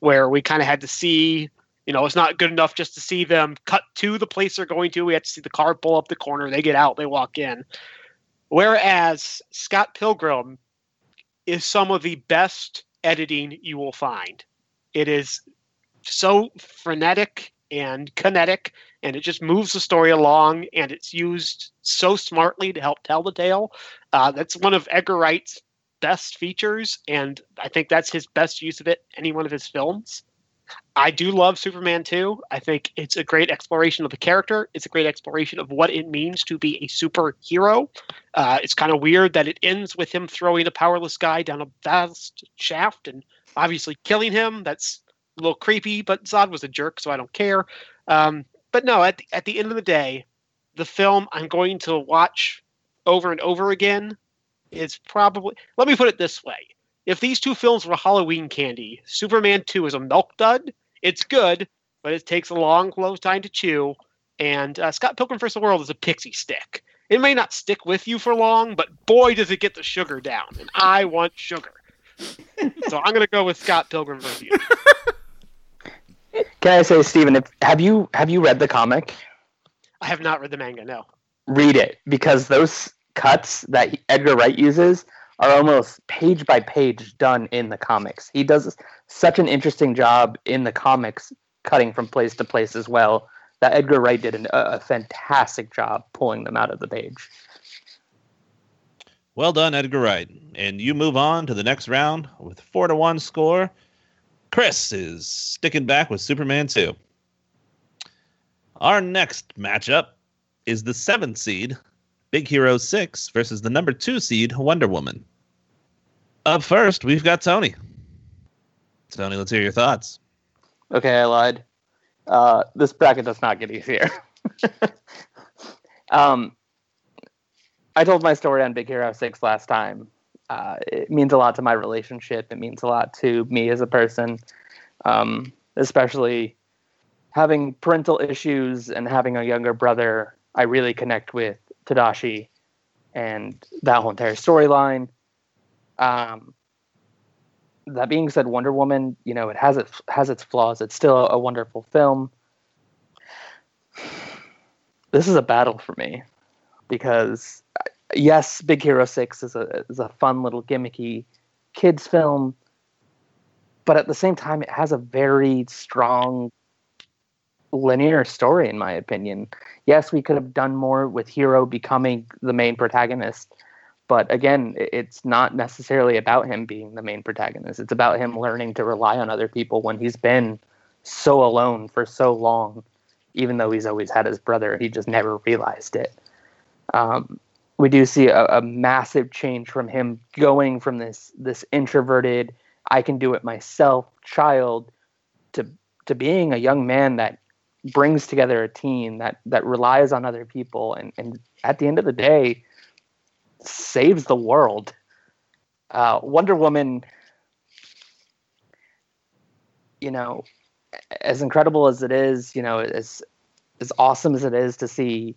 where we kind of had to see, you know, it's not good enough just to see them cut to the place they're going to. We had to see the car pull up the corner, they get out, they walk in. Whereas Scott Pilgrim is some of the best editing you will find. It is so frenetic and kinetic and it just moves the story along and it's used so smartly to help tell the tale. Uh, that's one of edgar wright's best features and i think that's his best use of it any one of his films. I do love superman 2 i think it's a great exploration of the character. It's a great exploration of what it means to be a superhero. Uh, it's kind of weird that it ends with him throwing a powerless guy down a vast shaft and obviously killing him. That's a little creepy but zod was a jerk so i don't care. Um, but no, at the, at the end of the day, the film I'm going to watch over and over again is probably. Let me put it this way: if these two films were Halloween candy, Superman 2 is a milk dud. It's good, but it takes a long, slow time to chew. And uh, Scott Pilgrim vs. the World is a pixie stick. It may not stick with you for long, but boy, does it get the sugar down. And I want sugar. so I'm going to go with Scott Pilgrim vs. you. Can I say, Stephen, if have you have you read the comic? I have not read the manga. No. Read it because those cuts that Edgar Wright uses are almost page by page done in the comics. He does such an interesting job in the comics, cutting from place to place as well. that Edgar Wright did an, a, a fantastic job pulling them out of the page. Well done, Edgar Wright. And you move on to the next round with four to one score. Chris is sticking back with Superman 2. Our next matchup is the seventh seed, Big Hero 6, versus the number two seed, Wonder Woman. Up first, we've got Tony. Tony, let's hear your thoughts. Okay, I lied. Uh, this bracket does not get easier. um, I told my story on Big Hero 6 last time. Uh, it means a lot to my relationship. It means a lot to me as a person, um, especially having parental issues and having a younger brother. I really connect with Tadashi and that whole entire storyline. Um, that being said, Wonder Woman, you know, it has its has its flaws. It's still a wonderful film. This is a battle for me because yes, Big Hero Six is a is a fun little gimmicky kids film, but at the same time, it has a very strong linear story, in my opinion. Yes, we could have done more with Hiro becoming the main protagonist, but again, it's not necessarily about him being the main protagonist. It's about him learning to rely on other people when he's been so alone for so long, even though he's always had his brother. He just never realized it. Um, we do see a, a massive change from him going from this this introverted I can do it myself child to to being a young man that brings together a team that that relies on other people and and at the end of the day saves the world. Uh, Wonder Woman, you know, as incredible as it is, you know, as as awesome as it is to see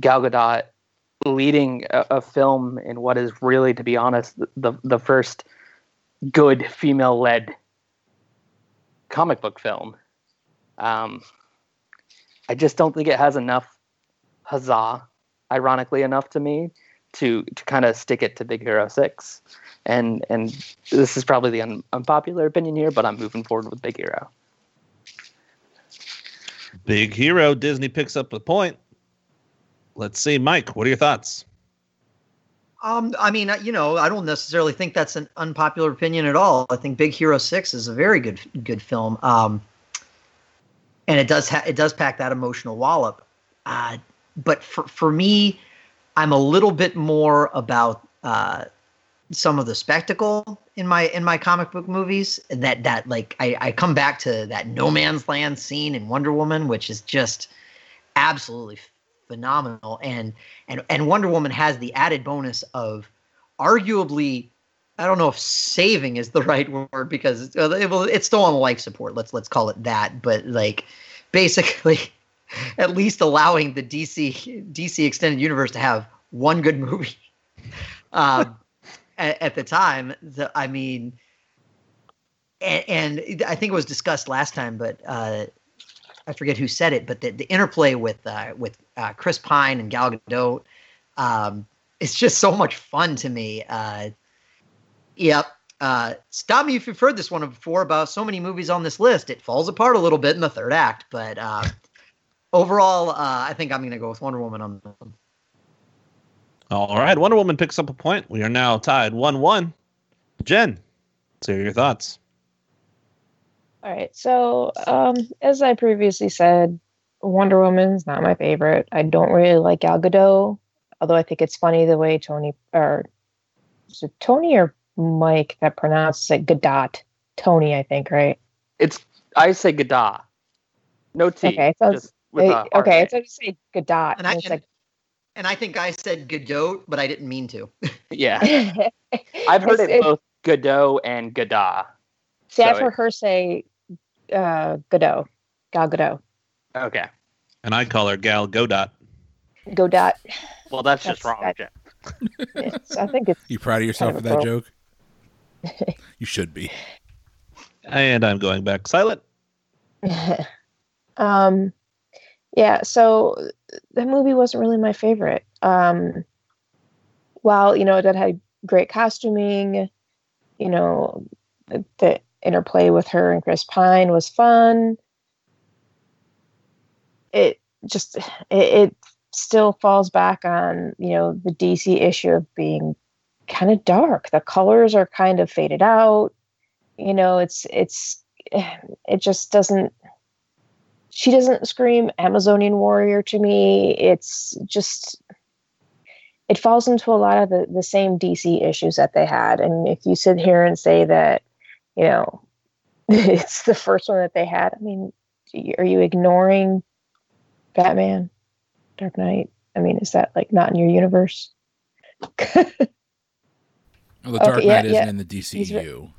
Gal Gadot leading a, a, film in what is really, to be honest, the the first good female led comic book film. Um, I just don't think it has enough huzzah, ironically enough to me, to to kind of stick it to Big Hero Six. And and this is probably the un, unpopular opinion here, but I'm moving forward with Big Hero. Big Hero. Disney picks up the point. Let's see, Mike. What are your thoughts? Um, I mean, you know, I don't necessarily think that's an unpopular opinion at all. I think Big Hero Six is a very good good film, um, and it does ha- it does pack that emotional wallop. Uh, but for for me, I'm a little bit more about uh, some of the spectacle in my in my comic book movies. That that like I, I come back to that no man's land scene in Wonder Woman, which is just absolutely phenomenal. And and and Wonder Woman has the added bonus of arguably I don't know if saving is the right word because it's, it's still on life support. Let's let's call it that. But like basically, at least allowing the DC DC extended universe to have one good movie um, at, at, the time. The, I mean, and, and, I think it was discussed last time, but uh, I forget who said it, but the, the interplay with uh, with uh, Chris Pine and Gal Gadot, um, it's just so much fun to me. Uh, yep. Uh, stop me if you've heard this one before about so many movies on this list. It falls apart a little bit in the third act, but uh, overall, uh, I think I'm going to go with Wonder Woman on this one. All right, Wonder Woman picks up a point. We are now tied one-one. Jen, let's hear your thoughts. All right. So, um, as I previously said, Wonder Woman's not my favorite. I don't really like Gal Gadot, although I think it's funny the way Tony or is it Tony or Mike that pronounces it Gadot. Tony, I think, right? It's I say Gadot. No T. Okay, so it's, it, okay, it's I just say Gadot. And, I, and, like, and I think I said Gadot, but I didn't mean to. yeah, I've heard it both Godot and Gadot. See, so I've heard her say uh, Godot, Gal Gadot. Okay. And I call her Gal Godot. Godot. Well, that's, that's just wrong, that, I think it's. You proud of yourself for that joke? you should be. And I'm going back silent. um, yeah. So that movie wasn't really my favorite. Um, while you know that had great costuming, you know, the interplay with her and Chris Pine was fun. it just it, it still falls back on you know the DC issue of being kind of dark. The colors are kind of faded out. You know, it's it's it just doesn't she doesn't scream Amazonian warrior to me. It's just it falls into a lot of the, the same DC issues that they had. And if you sit here and say that, you know, it's the first one that they had, I mean, are you ignoring Batman, Dark Knight? I mean, is that like not in your universe? well, the Dark okay, Knight yeah, isn't yeah. in the DCU.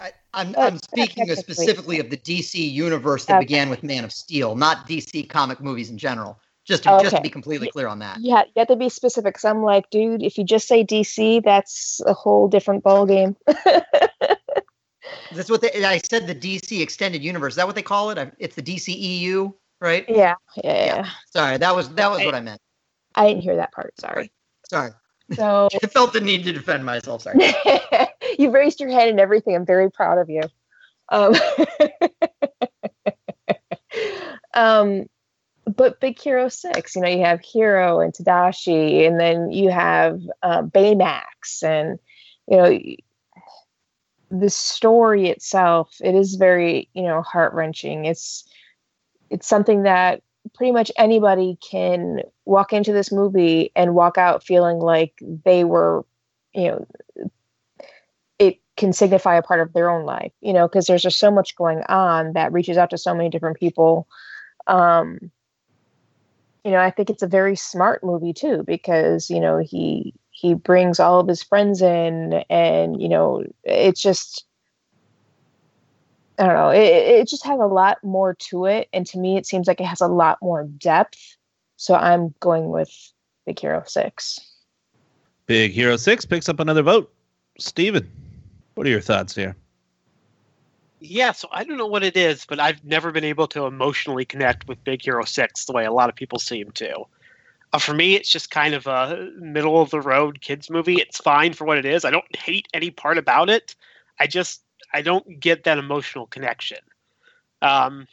I, am I'm, oh, I'm speaking specifically of the DC universe that okay. began with Man of Steel, not DC comic movies in general. Just to, okay. just to be completely clear on that. Yeah, you have to be specific. Cause I'm like, dude, if you just say DC, that's a whole different ball game. that's what they, I said. The DC extended universe. Is that what they call it? It's the DCEU, right? Yeah, yeah. yeah. Sorry, that was that was I, what I meant. I didn't hear that part. Sorry. Sorry. So I felt the need to defend myself. Sorry. You've raised your hand and everything. I'm very proud of you. Um, um, but Big Hero Six, you know, you have Hiro and Tadashi, and then you have uh, Baymax, and you know, the story itself. It is very, you know, heart wrenching. It's it's something that pretty much anybody can walk into this movie and walk out feeling like they were, you know, it can signify a part of their own life, you know, because there's just so much going on that reaches out to so many different people. Um, you know, I think it's a very smart movie too because you know he he brings all of his friends in, and you know, it's just I don't know. It, it just has a lot more to it. And to me, it seems like it has a lot more depth. So I'm going with Big Hero 6. Big Hero 6 picks up another vote. Steven, what are your thoughts here? Yeah, so I don't know what it is, but I've never been able to emotionally connect with Big Hero 6 the way a lot of people seem to. Uh, for me, it's just kind of a middle of the road kids movie. It's fine for what it is. I don't hate any part about it. I just I don't get that emotional connection. Um,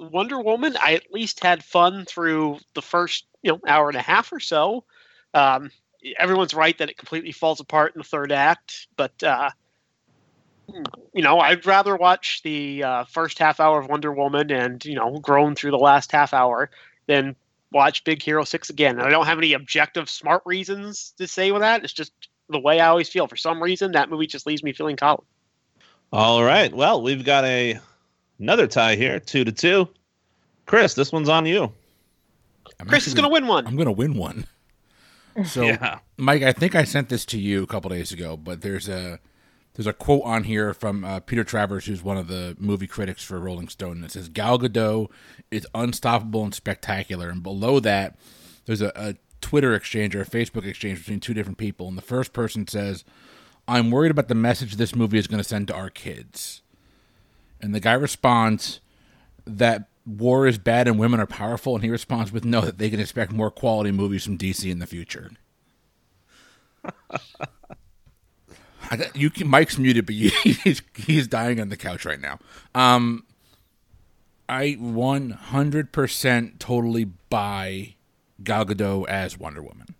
Wonder Woman, I at least had fun through the first you know hour and a half or so. Um, everyone's right that it completely falls apart in the third act, but uh, you know I'd rather watch the uh, first half hour of Wonder Woman and you know groan through the last half hour than watch Big Hero Six again. And I don't have any objective smart reasons to say with that. It's just the way I always feel. For some reason, that movie just leaves me feeling cold. All right. Well, we've got a another tie here, two to two. Chris, this one's on you. I'm Chris is going to win one. I'm going to win one. So, yeah. Mike, I think I sent this to you a couple days ago, but there's a there's a quote on here from uh, Peter Travers, who's one of the movie critics for Rolling Stone, that says Gal Gadot is unstoppable and spectacular. And below that, there's a, a Twitter exchange or a Facebook exchange between two different people, and the first person says I'm worried about the message this movie is going to send to our kids. And the guy responds that war is bad and women are powerful, and he responds with no, that they can expect more quality movies from DC in the future. I got, you can, Mike's muted, but he's he's dying on the couch right now. Um, I 100% totally buy Gal Gadot as Wonder Woman.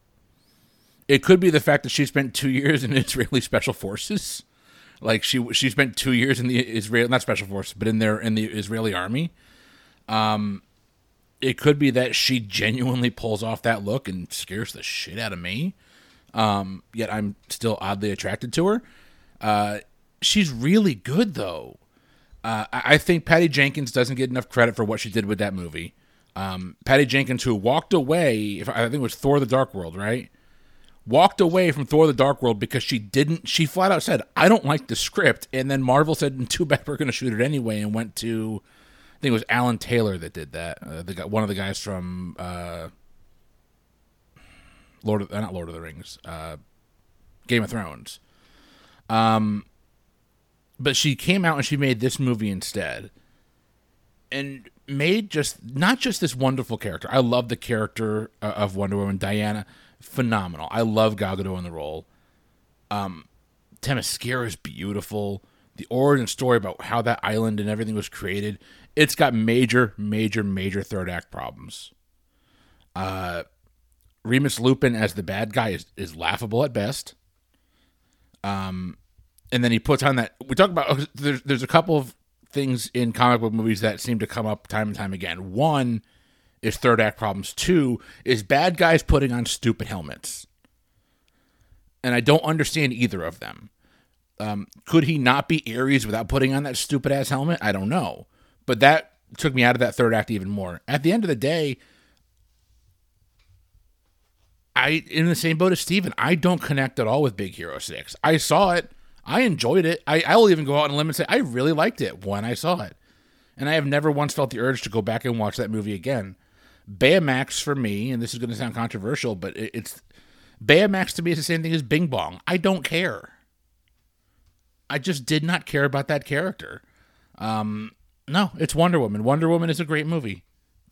It could be the fact that she spent two years in Israeli special forces, like she she spent two years in the Israel not special forces, but in there in the Israeli army. Um, it could be that she genuinely pulls off that look and scares the shit out of me. Um, yet I'm still oddly attracted to her. Uh, she's really good though. Uh, I think Patty Jenkins doesn't get enough credit for what she did with that movie. Um, Patty Jenkins, who walked away, if I think it was Thor: The Dark World, right? walked away from Thor: The Dark World because she didn't. She flat out said, "I don't like the script," and then Marvel said, "Too bad, we're going to shoot it anyway," and went to. I think it was Alan Taylor that did that. Uh, the one of the guys from uh, Lord of uh, not Lord of the Rings, uh, Game of Thrones. Um, but she came out and she made this movie instead, and made just not just this wonderful character. I love the character uh, of Wonder Woman, Diana phenomenal. I love Gal Gadot in the role. Um, Themyscira is beautiful. the origin story about how that island and everything was created, it's got major, major, major third act problems. Uh, Remus Lupin as the bad guy is, is laughable at best. Um, and then he puts on that. We talk about there's there's a couple of things in comic book movies that seem to come up time and time again. One is third act problems. Two is bad guys putting on stupid helmets. And I don't understand either of them. Um, could he not be Ares without putting on that stupid ass helmet? I don't know. But that took me out of that third act even more. At the end of the day, I in the same boat as Steven, I don't connect at all with Big Hero 6. I saw it. I enjoyed it. I, I will even go out on a limb and say I really liked it when I saw it. And I have never once felt the urge to go back and watch that movie again. Baymax for me, and this is going to sound controversial, but it, it's Baymax to me is the same thing as Bing Bong. I don't care. I just did not care about that character. Um, no, it's Wonder Woman. Wonder Woman is a great movie.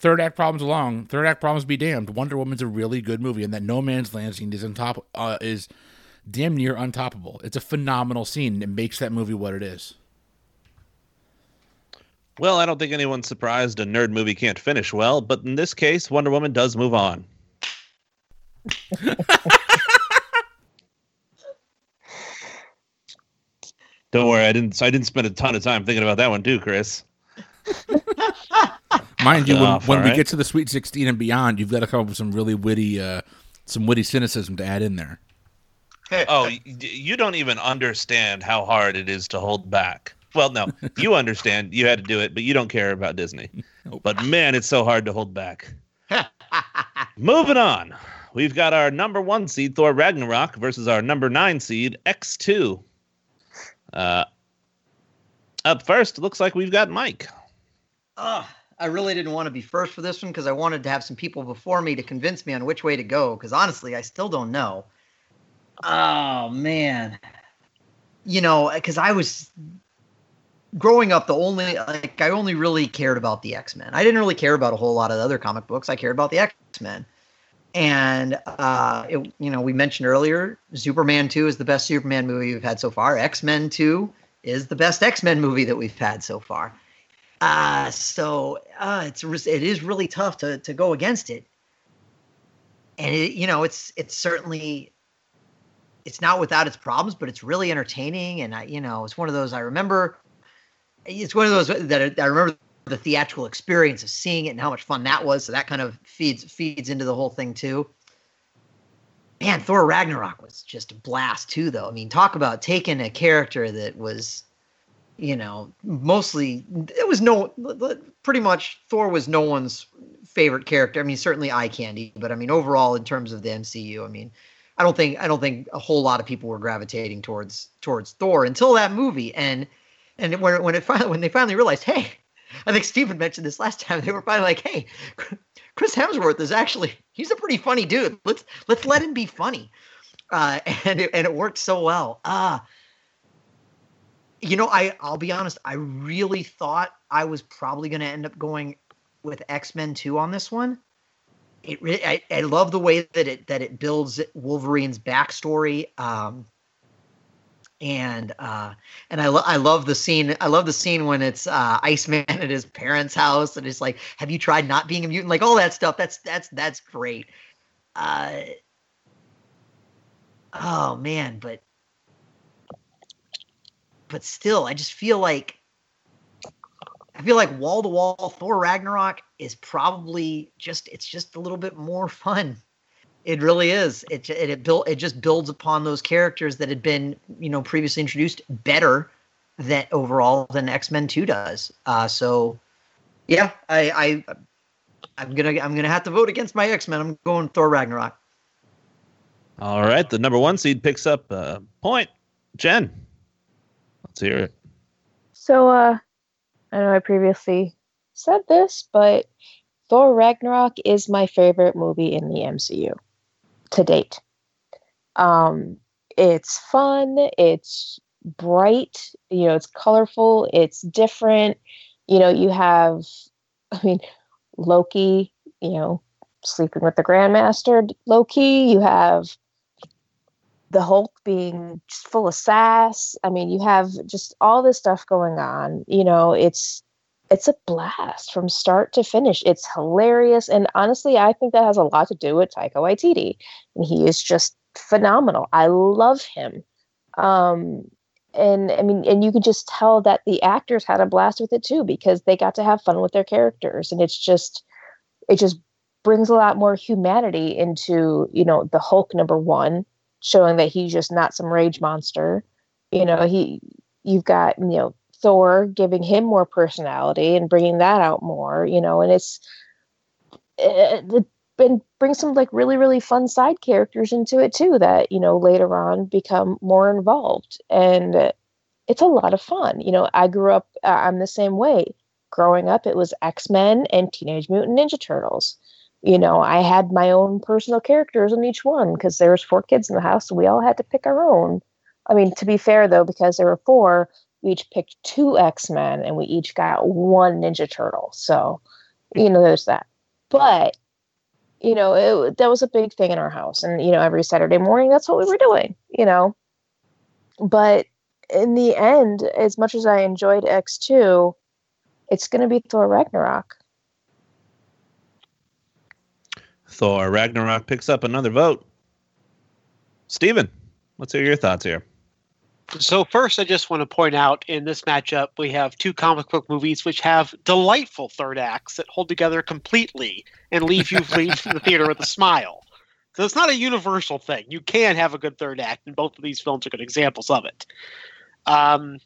Third act problems along. Third act problems be damned. Wonder Woman's a really good movie, and that No Man's Land scene is on top uh, is damn near untoppable. It's a phenomenal scene. It makes that movie what it is. Well, I don't think anyone's surprised a nerd movie can't finish well, but in this case, Wonder Woman does move on. don't worry, I didn't. I didn't spend a ton of time thinking about that one too, Chris. Mind you, when, Off, when we right. get to the Sweet Sixteen and beyond, you've got to come up with some really witty, uh, some witty cynicism to add in there. Oh, you don't even understand how hard it is to hold back. Well, no, you understand. You had to do it, but you don't care about Disney. But man, it's so hard to hold back. Moving on, we've got our number one seed Thor Ragnarok versus our number nine seed X2. Uh, up first, looks like we've got Mike. Ugh, I really didn't want to be first for this one because I wanted to have some people before me to convince me on which way to go. Because honestly, I still don't know. Oh man, you know, because I was growing up. The only like I only really cared about the X Men. I didn't really care about a whole lot of the other comic books. I cared about the X Men. And uh, it, you know, we mentioned earlier, Superman two is the best Superman movie we've had so far. X Men two is the best X Men movie that we've had so far. Uh, so uh, it's it is really tough to to go against it, and it, you know it's it's certainly it's not without its problems, but it's really entertaining, and I you know it's one of those I remember. It's one of those that I, I remember the theatrical experience of seeing it and how much fun that was. So that kind of feeds feeds into the whole thing too. Man, Thor Ragnarok was just a blast too, though. I mean, talk about taking a character that was you know, mostly it was no pretty much Thor was no one's favorite character. I mean, certainly eye candy, but I mean overall in terms of the MCU, I mean, I don't think I don't think a whole lot of people were gravitating towards towards Thor until that movie and and when when it finally when they finally realized, hey, I think Stephen mentioned this last time. They were finally like, hey, Chris Hemsworth is actually he's a pretty funny dude. Let's let's let him be funny. Uh, and it, and it worked so well. Ah, you know, I I'll be honest. I really thought I was probably going to end up going with X Men Two on this one. It really, I, I love the way that it that it builds Wolverine's backstory. Um, and uh, and I lo- I love the scene. I love the scene when it's uh, Iceman at his parents' house, and it's like, "Have you tried not being a mutant?" Like all that stuff. That's that's that's great. Uh, oh man, but but still, I just feel like I feel like wall to wall Thor Ragnarok is probably just it's just a little bit more fun. It really is. It it it built it just builds upon those characters that had been you know previously introduced better than overall than X Men Two does. Uh, so yeah, I I I'm gonna I'm gonna have to vote against my X Men. I'm going Thor Ragnarok. All right, the number one seed picks up a point. Jen, let's hear it. So, uh, I know I previously said this, but Thor Ragnarok is my favorite movie in the MCU to date. Um, it's fun, it's bright, you know, it's colorful, it's different. You know, you have, I mean, Loki, you know, sleeping with the Grandmaster, Loki. You have the Hulk being just full of sass. I mean, you have just all this stuff going on. You know, it's it's a blast from start to finish. It's hilarious, and honestly, I think that has a lot to do with Taika Waititi, and he is just phenomenal. I love him. Um, and I mean, and you could just tell that the actors had a blast with it too because they got to have fun with their characters, and it's just, it just brings a lot more humanity into you know the Hulk number one, showing that he's just not some rage monster. You know, he you've got you know Thor giving him more personality and bringing that out more. You know, and it's it, it and bring some like really really fun side characters into it too that you know later on become more involved and it's a lot of fun you know i grew up uh, i'm the same way growing up it was x-men and teenage mutant ninja turtles you know i had my own personal characters in each one because there was four kids in the house so we all had to pick our own i mean to be fair though because there were four we each picked two x-men and we each got one ninja turtle so you know there's that but you know, it, that was a big thing in our house. And, you know, every Saturday morning, that's what we were doing, you know. But in the end, as much as I enjoyed X2, it's going to be Thor Ragnarok. Thor Ragnarok picks up another vote. Steven, let's hear your thoughts here. So first, I just want to point out in this matchup we have two comic book movies which have delightful third acts that hold together completely and leave you leave the theater with a smile. So it's not a universal thing. You can have a good third act, and both of these films are good examples of it. Um,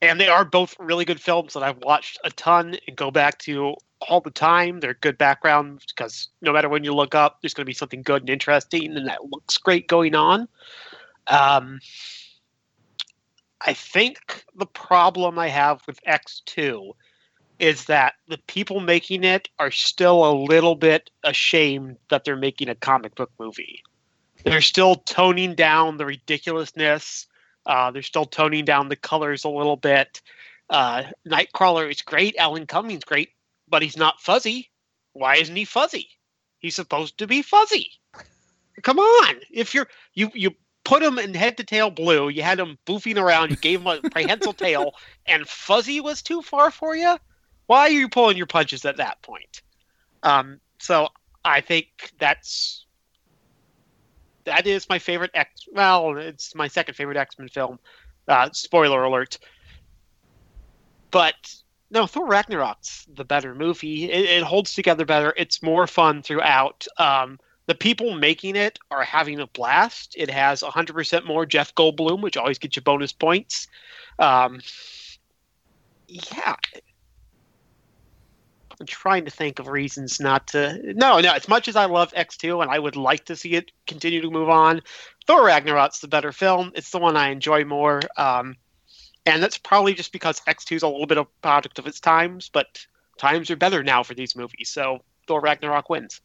and they are both really good films that I've watched a ton and go back to all the time. They're good background because no matter when you look up, there's going to be something good and interesting, and that looks great going on. Um, I think the problem I have with X2 is that the people making it are still a little bit ashamed that they're making a comic book movie. They're still toning down the ridiculousness. Uh, they're still toning down the colors a little bit. Uh, Nightcrawler is great. Alan Cumming's great, but he's not fuzzy. Why isn't he fuzzy? He's supposed to be fuzzy. Come on! If you're you you put him in head to tail blue. You had him boofing around. You gave him a prehensile tail, and fuzzy was too far for you. Why are you pulling your punches at that point? Um, so I think that's that is my favorite X. Well, it's my second favorite X Men film. Uh, spoiler alert. But no, Thor Ragnarok's the better movie. It, it holds together better. It's more fun throughout. Um, the people making it are having a blast. It has 100% more Jeff Goldblum, which always gets you bonus points. Um, yeah. I'm trying to think of reasons not to. No, no. As much as I love X2 and I would like to see it continue to move on, Thor Ragnarok's the better film. It's the one I enjoy more. Um, and that's probably just because X2 is a little bit of a product of its times, but times are better now for these movies. So Thor Ragnarok wins.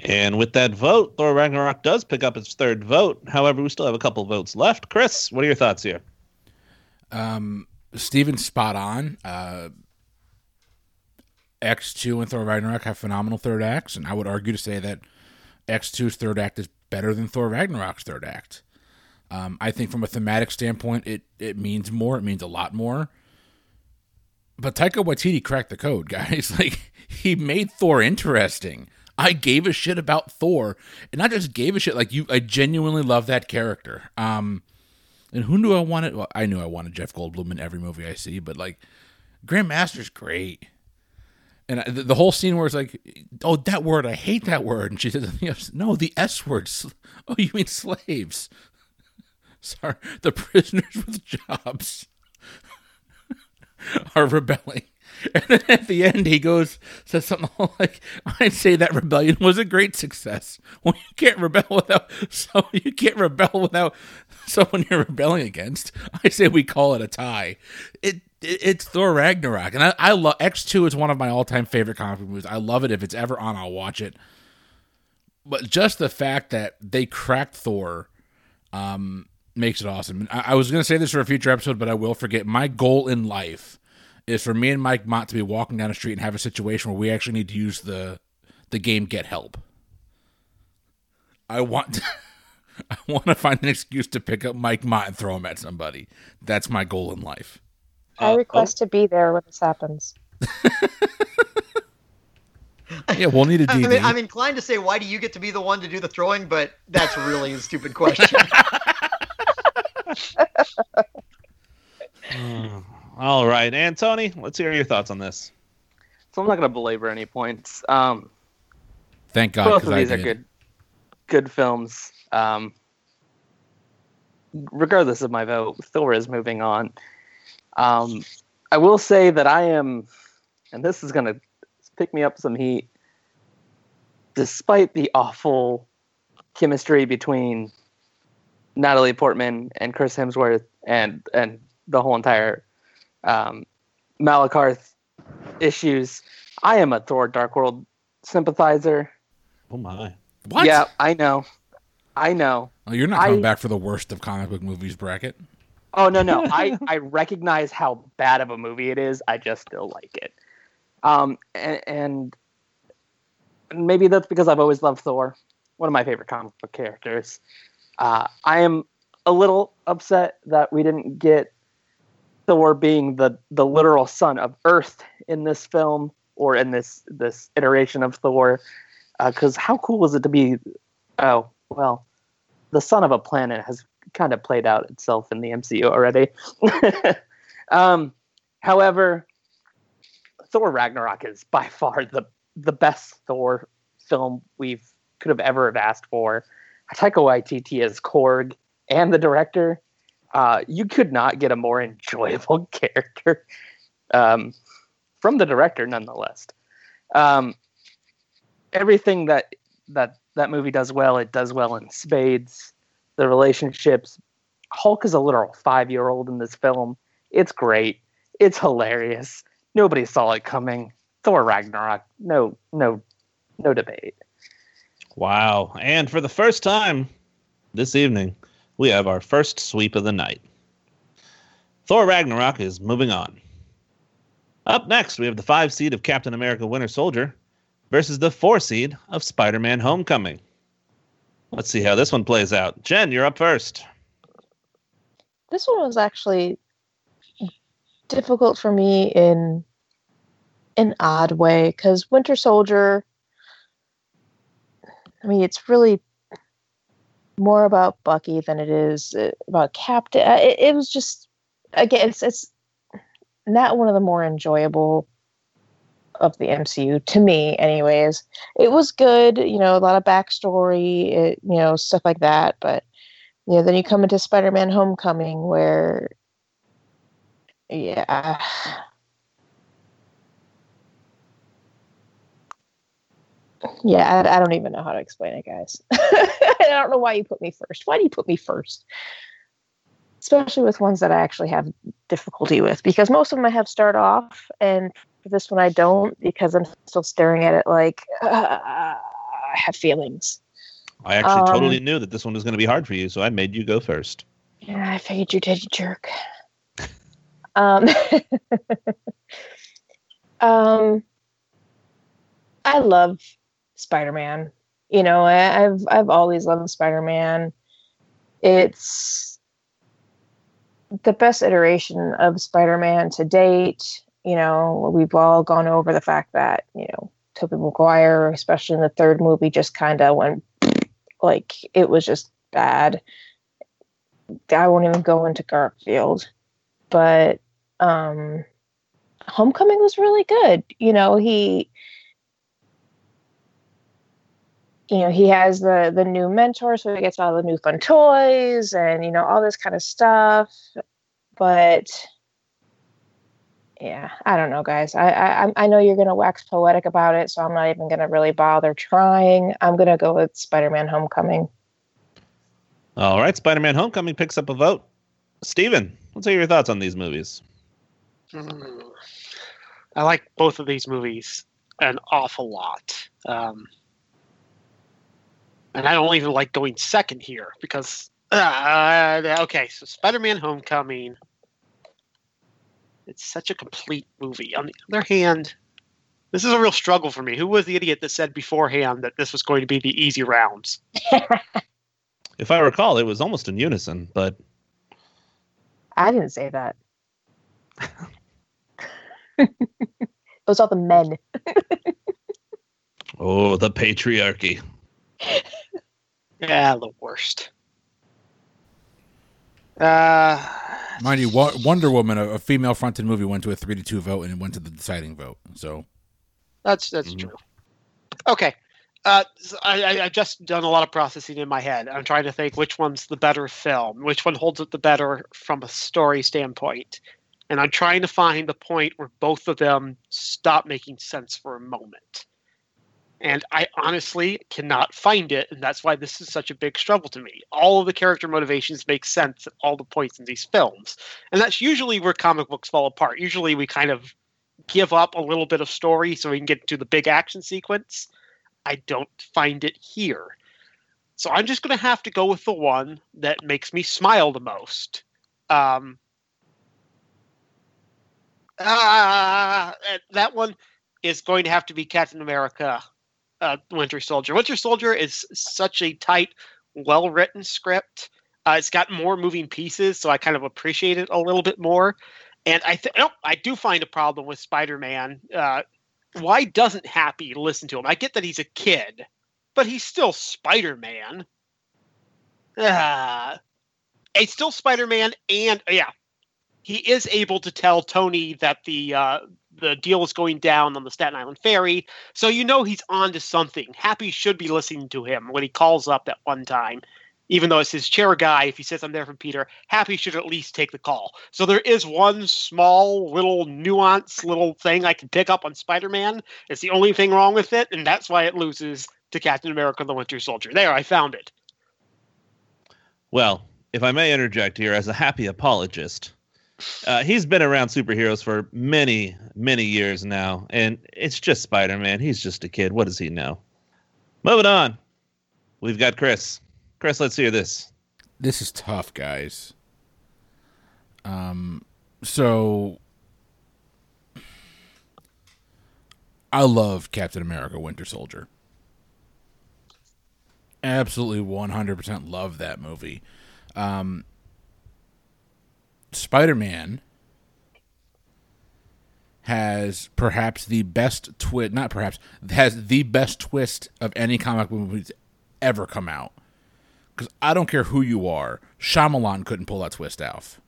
And with that vote, Thor Ragnarok does pick up its third vote. However, we still have a couple votes left. Chris, what are your thoughts here? Um, Steven's spot on. Uh, X2 and Thor Ragnarok have phenomenal third acts, and I would argue to say that X2's third act is better than Thor Ragnarok's third act. Um, I think from a thematic standpoint, it, it means more. It means a lot more. But Taika Waititi cracked the code, guys. Like, he made Thor interesting. I gave a shit about Thor, and not just gave a shit. Like you, I genuinely love that character. Um, and who knew I wanted? Well, I knew I wanted Jeff Goldblum in every movie I see, but like Grandmaster's great. And the, the whole scene where it's like, oh, that word, I hate that word. And she says, no, the S words. Oh, you mean slaves? Sorry, the prisoners with jobs are rebelling. And then at the end, he goes, says something like, I'd say that rebellion was a great success. Well, you can't rebel without, so you can't rebel without someone you're rebelling against. I say we call it a tie. It, it it's Thor Ragnarok. And I, I love, X2 is one of my all time favorite comic movies. I love it. If it's ever on, I'll watch it. But just the fact that they cracked Thor, um, makes it awesome. I, I was going to say this for a future episode, but I will forget. My goal in life is for me and Mike Mott to be walking down the street and have a situation where we actually need to use the the game Get Help. I want I want to find an excuse to pick up Mike Mott and throw him at somebody. That's my goal in life. I Uh, request to be there when this happens. Yeah, we'll need a I DD. mean, I'm inclined to say, why do you get to be the one to do the throwing? But that's really a stupid question. oh, all right, and Tony, let's hear your thoughts on this. So I'm not going to belabor any points. Um, Thank God, both because of I these are good, good films. Um, regardless of my vote, Thor is moving on. Um, I will say that I am, and this is going to pick me up some heat. Despite the awful chemistry between Natalie Portman and Chris Hemsworth, and and the whole entire um, Malekith issues, I am a Thor: Dark World sympathizer. Oh my! What? Yeah, I know. I know. Oh, you're not coming I- back for the worst of comic book movies bracket. Oh no, no. I I recognize how bad of a movie it is. I just still like it. Um and, and maybe that's because I've always loved Thor, one of my favorite comic book characters. Uh, I am a little upset that we didn't get Thor being the the literal son of Earth in this film or in this this iteration of Thor. Because how cool was it to be? Oh well, the son of a planet has kind of played out itself in the MCU already. um, however, Thor Ragnarok is by far the the best Thor film we've could have ever have asked for. Taika Waititi as Korg and the director. Uh, you could not get a more enjoyable character um, from the director, nonetheless. Um, everything that that that movie does well, it does well in spades. The relationships. Hulk is a literal five year old in this film. It's great. It's hilarious. Nobody saw it coming. Thor Ragnarok. No, no, no debate. Wow! And for the first time this evening, we have our first sweep of the night. Thor Ragnarok is moving on. Up next, we have the five seed of Captain America: Winter Soldier versus the four seed of Spider-Man: Homecoming. Let's see how this one plays out. Jen, you're up first. This one was actually difficult for me in an odd way because Winter Soldier. I mean, it's really more about Bucky than it is uh, about Captain. uh, It, it was just again, it's it's not one of the more enjoyable of the MCU to me, anyways. It was good, you know, a lot of backstory, it, you know, stuff like that. But you know, then you come into Spider-Man: Homecoming, where, yeah, yeah, I, I don't even know how to explain it, guys. I don't know why you put me first. Why do you put me first? Especially with ones that I actually have difficulty with, because most of them I have start off, and for this one I don't, because I'm still staring at it like uh, I have feelings. I actually Um, totally knew that this one was going to be hard for you, so I made you go first. Yeah, I figured you did, you jerk. Um, um, I love Spider-Man. You know, I, I've I've always loved Spider-Man. It's the best iteration of Spider-Man to date. You know, we've all gone over the fact that you know Tobey Maguire, especially in the third movie, just kind of went like it was just bad. I won't even go into Garfield, but um, Homecoming was really good. You know, he, you know, he has the the new mentor, so he gets all the new fun toys and you know all this kind of stuff. But yeah, I don't know, guys. I I I know you're gonna wax poetic about it, so I'm not even gonna really bother trying. I'm gonna go with Spider-Man: Homecoming. All right, Spider-Man: Homecoming picks up a vote. Steven, let's hear your thoughts on these movies. Mm. I like both of these movies an awful lot. Um, and I don't even like going second here because, uh, okay, so Spider Man Homecoming, it's such a complete movie. On the other hand, This is a real struggle for me. Who was the idiot that said beforehand that this was going to be the easy rounds? If I recall, it was almost in unison, but I didn't say that. it was all the men. oh, the patriarchy. Yeah, the worst. Uh, Mind you, Wonder Woman, a, a female-fronted movie, went to a three to two vote and it went to the deciding vote. So that's that's Mhm. true. Okay. Uh, so I, I, I've just done a lot of processing in my head. I'm trying to think which one's the better film, which one holds up the better from a story standpoint. And I'm trying to find the point where both of them stop making sense for a moment. And I honestly cannot find it, and that's why this is such a big struggle to me. All of the character motivations make sense at all the points in these films. And that's usually where comic books fall apart. Usually we kind of give up a little bit of story so we can get to the big action sequence. I don't find it here. So I'm just going to have to go with the one that makes me smile the most. Um, ah, that one is going to have to be Captain America uh, Winter Soldier. Winter Soldier is such a tight, well written script. Uh, it's got more moving pieces, so I kind of appreciate it a little bit more. And I th- no, I do find a problem with Spider Man. Uh, why doesn't Happy listen to him? I get that he's a kid, but he's still Spider Man. Ah, he's still Spider Man, and yeah, he is able to tell Tony that the uh, the deal is going down on the Staten Island ferry. So you know he's on to something. Happy should be listening to him when he calls up that one time. Even though it's his chair guy, if he says I'm there for Peter, Happy should at least take the call. So there is one small little nuance little thing I can pick up on Spider-Man. It's the only thing wrong with it, and that's why it loses to Captain America the Winter Soldier. There, I found it. Well, if I may interject here, as a happy apologist, uh, he's been around superheroes for many, many years now, and it's just Spider Man. He's just a kid. What does he know? Moving on, we've got Chris. Chris, let's hear this. this is tough, guys. Um, so I love Captain America: Winter Soldier. Absolutely, one hundred percent love that movie. Um, Spider Man has perhaps the best twist, not perhaps, has the best twist of any comic book movie ever come out. Because I don't care who you are, Shyamalan couldn't pull that twist off.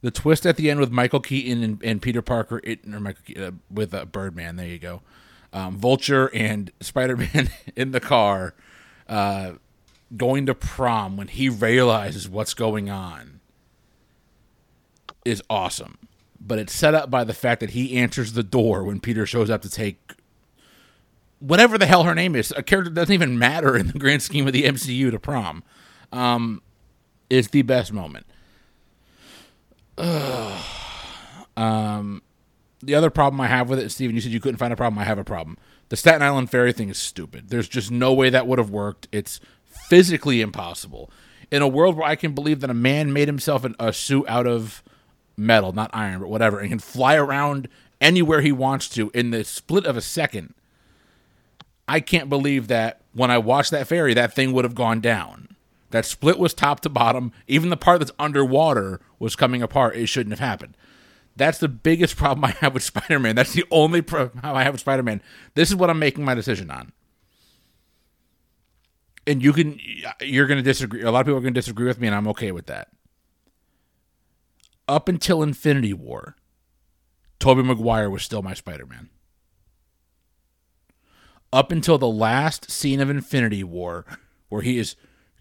The twist at the end with Michael Keaton and, and Peter Parker, it, or Michael Keaton, uh, with uh, Birdman, there you go. Um, Vulture and Spider Man in the car uh, going to prom when he realizes what's going on is awesome. But it's set up by the fact that he answers the door when Peter shows up to take whatever the hell her name is. A character doesn't even matter in the grand scheme of the MCU to prom. Um, is the best moment. Um, the other problem I have with it, Steven, you said you couldn't find a problem. I have a problem. The Staten Island ferry thing is stupid. There's just no way that would have worked. It's physically impossible. In a world where I can believe that a man made himself an, a suit out of metal, not iron, but whatever, and can fly around anywhere he wants to in the split of a second, I can't believe that when I watched that ferry, that thing would have gone down. That split was top to bottom. Even the part that's underwater was coming apart. It shouldn't have happened. That's the biggest problem I have with Spider Man. That's the only problem I have with Spider Man. This is what I'm making my decision on. And you can, you're going to disagree. A lot of people are going to disagree with me, and I'm okay with that. Up until Infinity War, Tobey Maguire was still my Spider Man. Up until the last scene of Infinity War, where he is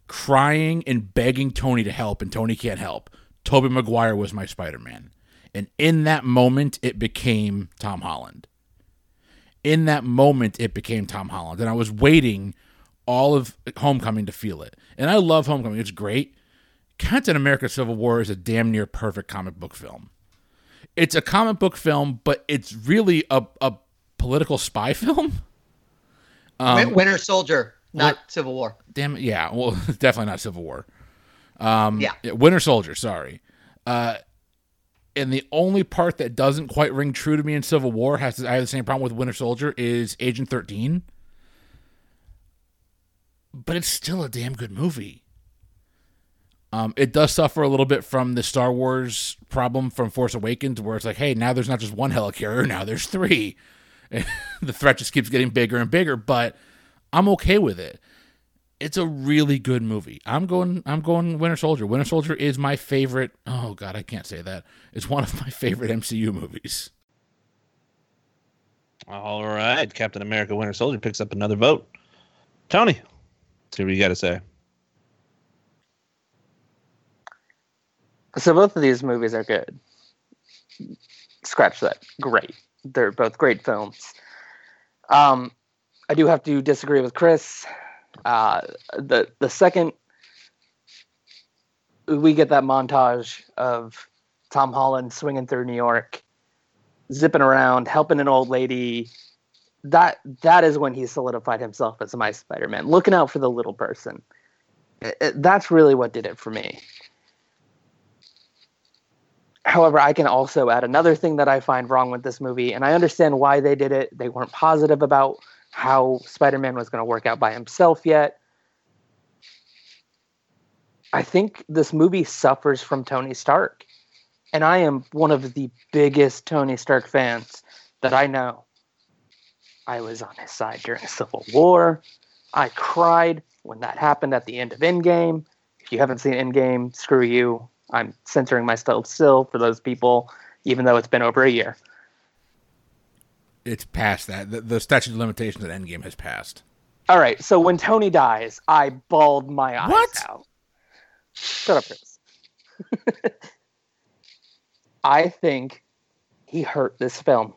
crying and begging Tony to help, and Tony can't help, Tobey Maguire was my Spider Man. And in that moment, it became Tom Holland. In that moment, it became Tom Holland. And I was waiting all of Homecoming to feel it. And I love Homecoming, it's great. Captain America Civil War is a damn near perfect comic book film. It's a comic book film, but it's really a, a political spy film. Win- Winter Soldier, not Civil War. Damn it, yeah. Well, definitely not Civil War. Um, Yeah. Winter Soldier. Sorry. Uh, And the only part that doesn't quite ring true to me in Civil War has to I have the same problem with Winter Soldier is Agent 13. But it's still a damn good movie. Um, it does suffer a little bit from the Star Wars problem from Force Awakens, where it's like, hey, now there's not just one helicarrier, now there's three. The threat just keeps getting bigger and bigger, but I'm okay with it. It's a really good movie. I'm going. I'm going. Winter Soldier. Winter Soldier is my favorite. Oh God, I can't say that. It's one of my favorite MCU movies. All right, Captain America: Winter Soldier picks up another vote. Tony, see what you got to say. So both of these movies are good. Scratch that. Great. They're both great films. Um, I do have to disagree with Chris. Uh, the the second we get that montage of Tom Holland swinging through New York, zipping around, helping an old lady, that that is when he solidified himself as my Spider-Man. Looking out for the little person. It, it, that's really what did it for me. However, I can also add another thing that I find wrong with this movie, and I understand why they did it. They weren't positive about how Spider Man was going to work out by himself yet. I think this movie suffers from Tony Stark. And I am one of the biggest Tony Stark fans that I know. I was on his side during Civil War. I cried when that happened at the end of Endgame. If you haven't seen Endgame, screw you. I'm censoring myself still for those people, even though it's been over a year. It's past that. The, the statute of limitations at Endgame has passed. All right, so when Tony dies, I bawled my eyes What? out. Shut up, Chris. I think he hurt this film.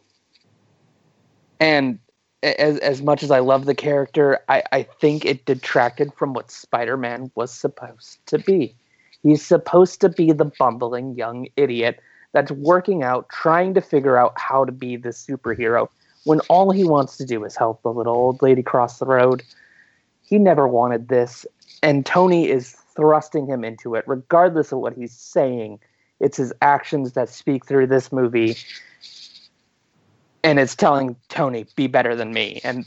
And as as much as I love the character, I, I think it detracted from what Spider-Man was supposed to be. He's supposed to be the bumbling young idiot that's working out, trying to figure out how to be the superhero when all he wants to do is help the little old lady cross the road. He never wanted this, and Tony is thrusting him into it, regardless of what he's saying. It's his actions that speak through this movie, and it's telling Tony, "Be better than me," and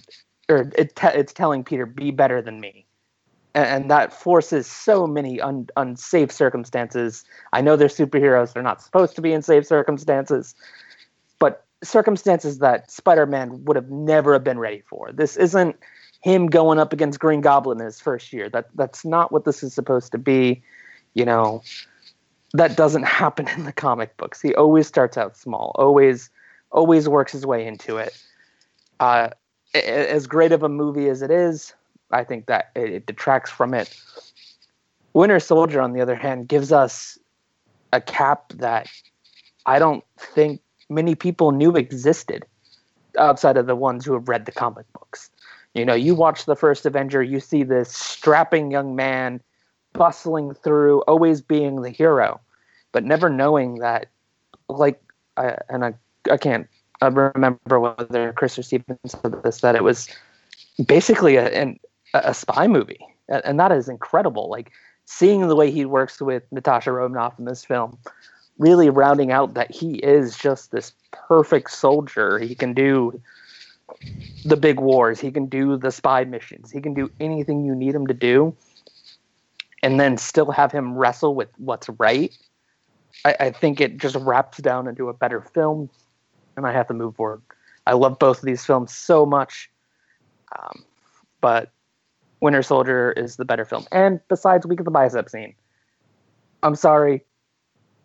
or it te- it's telling Peter, "Be better than me." And, that forces so many un, unsafe circumstances. I know they're superheroes; they're not supposed to be in safe circumstances, but circumstances that Spider-Man would have never have been ready for. This isn't him going up against Green Goblin in his first year. That that's not what this is supposed to be. You know, that doesn't happen in the comic books. He always starts out small. Always, always works his way into it. Uh, as great of a movie as it is, I think that it, it detracts from it. Winter Soldier, on the other hand, gives us a cap that I don't think many people knew existed outside of the ones who have read the comic books. You know, you watch the first Avenger, you see this strapping young man bustling through, always being the hero, but never knowing that, like, I, and I, I can't I remember whether Chris or Steven said this, that it was basically a, an, a spy movie. And and that is incredible. Like, seeing the way he works with Natasha Romanoff in this film, really rounding out that he is just this perfect soldier. He can do the big wars, he can do the spy missions, he can do anything you need him to do, and then still have him wrestle with what's right. I, I think it just wraps down into a better film, and I have to move forward. I love both of these films so much, um, but Winter Soldier is the better film. And besides, Week of the Bicep scene. I'm sorry,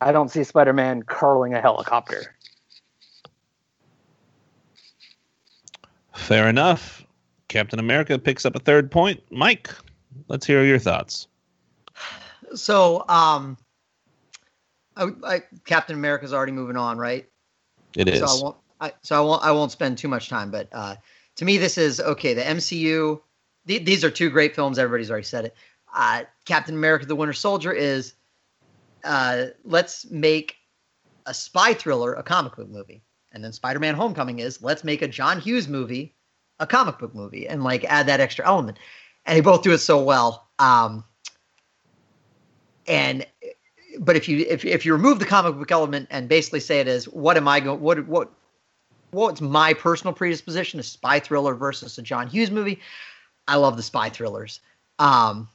I don't see Spider-Man curling a helicopter. Fair enough. Captain America picks up a third point. Mike, let's hear your thoughts. So, um, I, I, Captain America's already moving on, right? It is. So I won't. I, so I won't. I won't spend too much time. But uh, to me, this is okay. The MCU. Th- these are two great films. Everybody's already said it. Uh, Captain America: The Winter Soldier is. Uh, let's make a spy thriller a comic book movie, and then Spider-Man: Homecoming is let's make a John Hughes movie a comic book movie, and like add that extra element. And they both do it so well. Um, and but if you if if you remove the comic book element and basically say it as what am I going what what what's my personal predisposition a spy thriller versus a John Hughes movie I love the spy thrillers um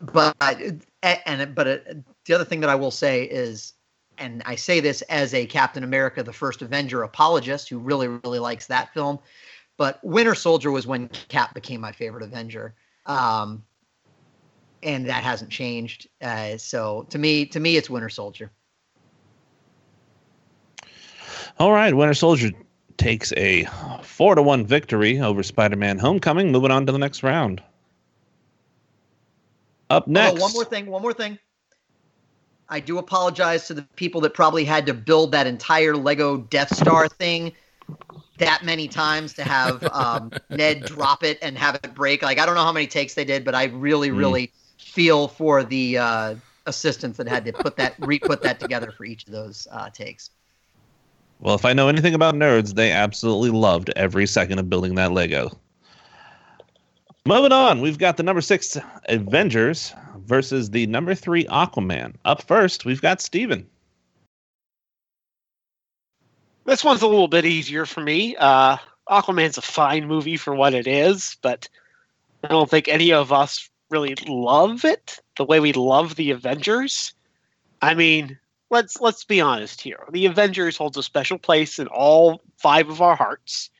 but and but uh, the other thing that I will say is and I say this as a Captain America the first Avenger apologist who really really likes that film but Winter Soldier was when Cap became my favorite Avenger um and that hasn't changed. Uh, so to me, to me, it's Winter Soldier. All right, Winter Soldier takes a four to one victory over Spider-Man: Homecoming. Moving on to the next round. Up next, oh, one more thing. One more thing. I do apologize to the people that probably had to build that entire Lego Death Star thing that many times to have um, Ned drop it and have it break. Like I don't know how many takes they did, but I really, mm. really feel for the uh, assistants that had to put that re-put that together for each of those uh, takes. Well, if I know anything about nerds, they absolutely loved every second of building that Lego. Moving on, we've got the number six Avengers versus the number three Aquaman. Up first, we've got Steven. This one's a little bit easier for me. Uh, Aquaman's a fine movie for what it is, but I don't think any of us really love it the way we love the Avengers. I mean, let's let's be honest here. The Avengers holds a special place in all five of our hearts.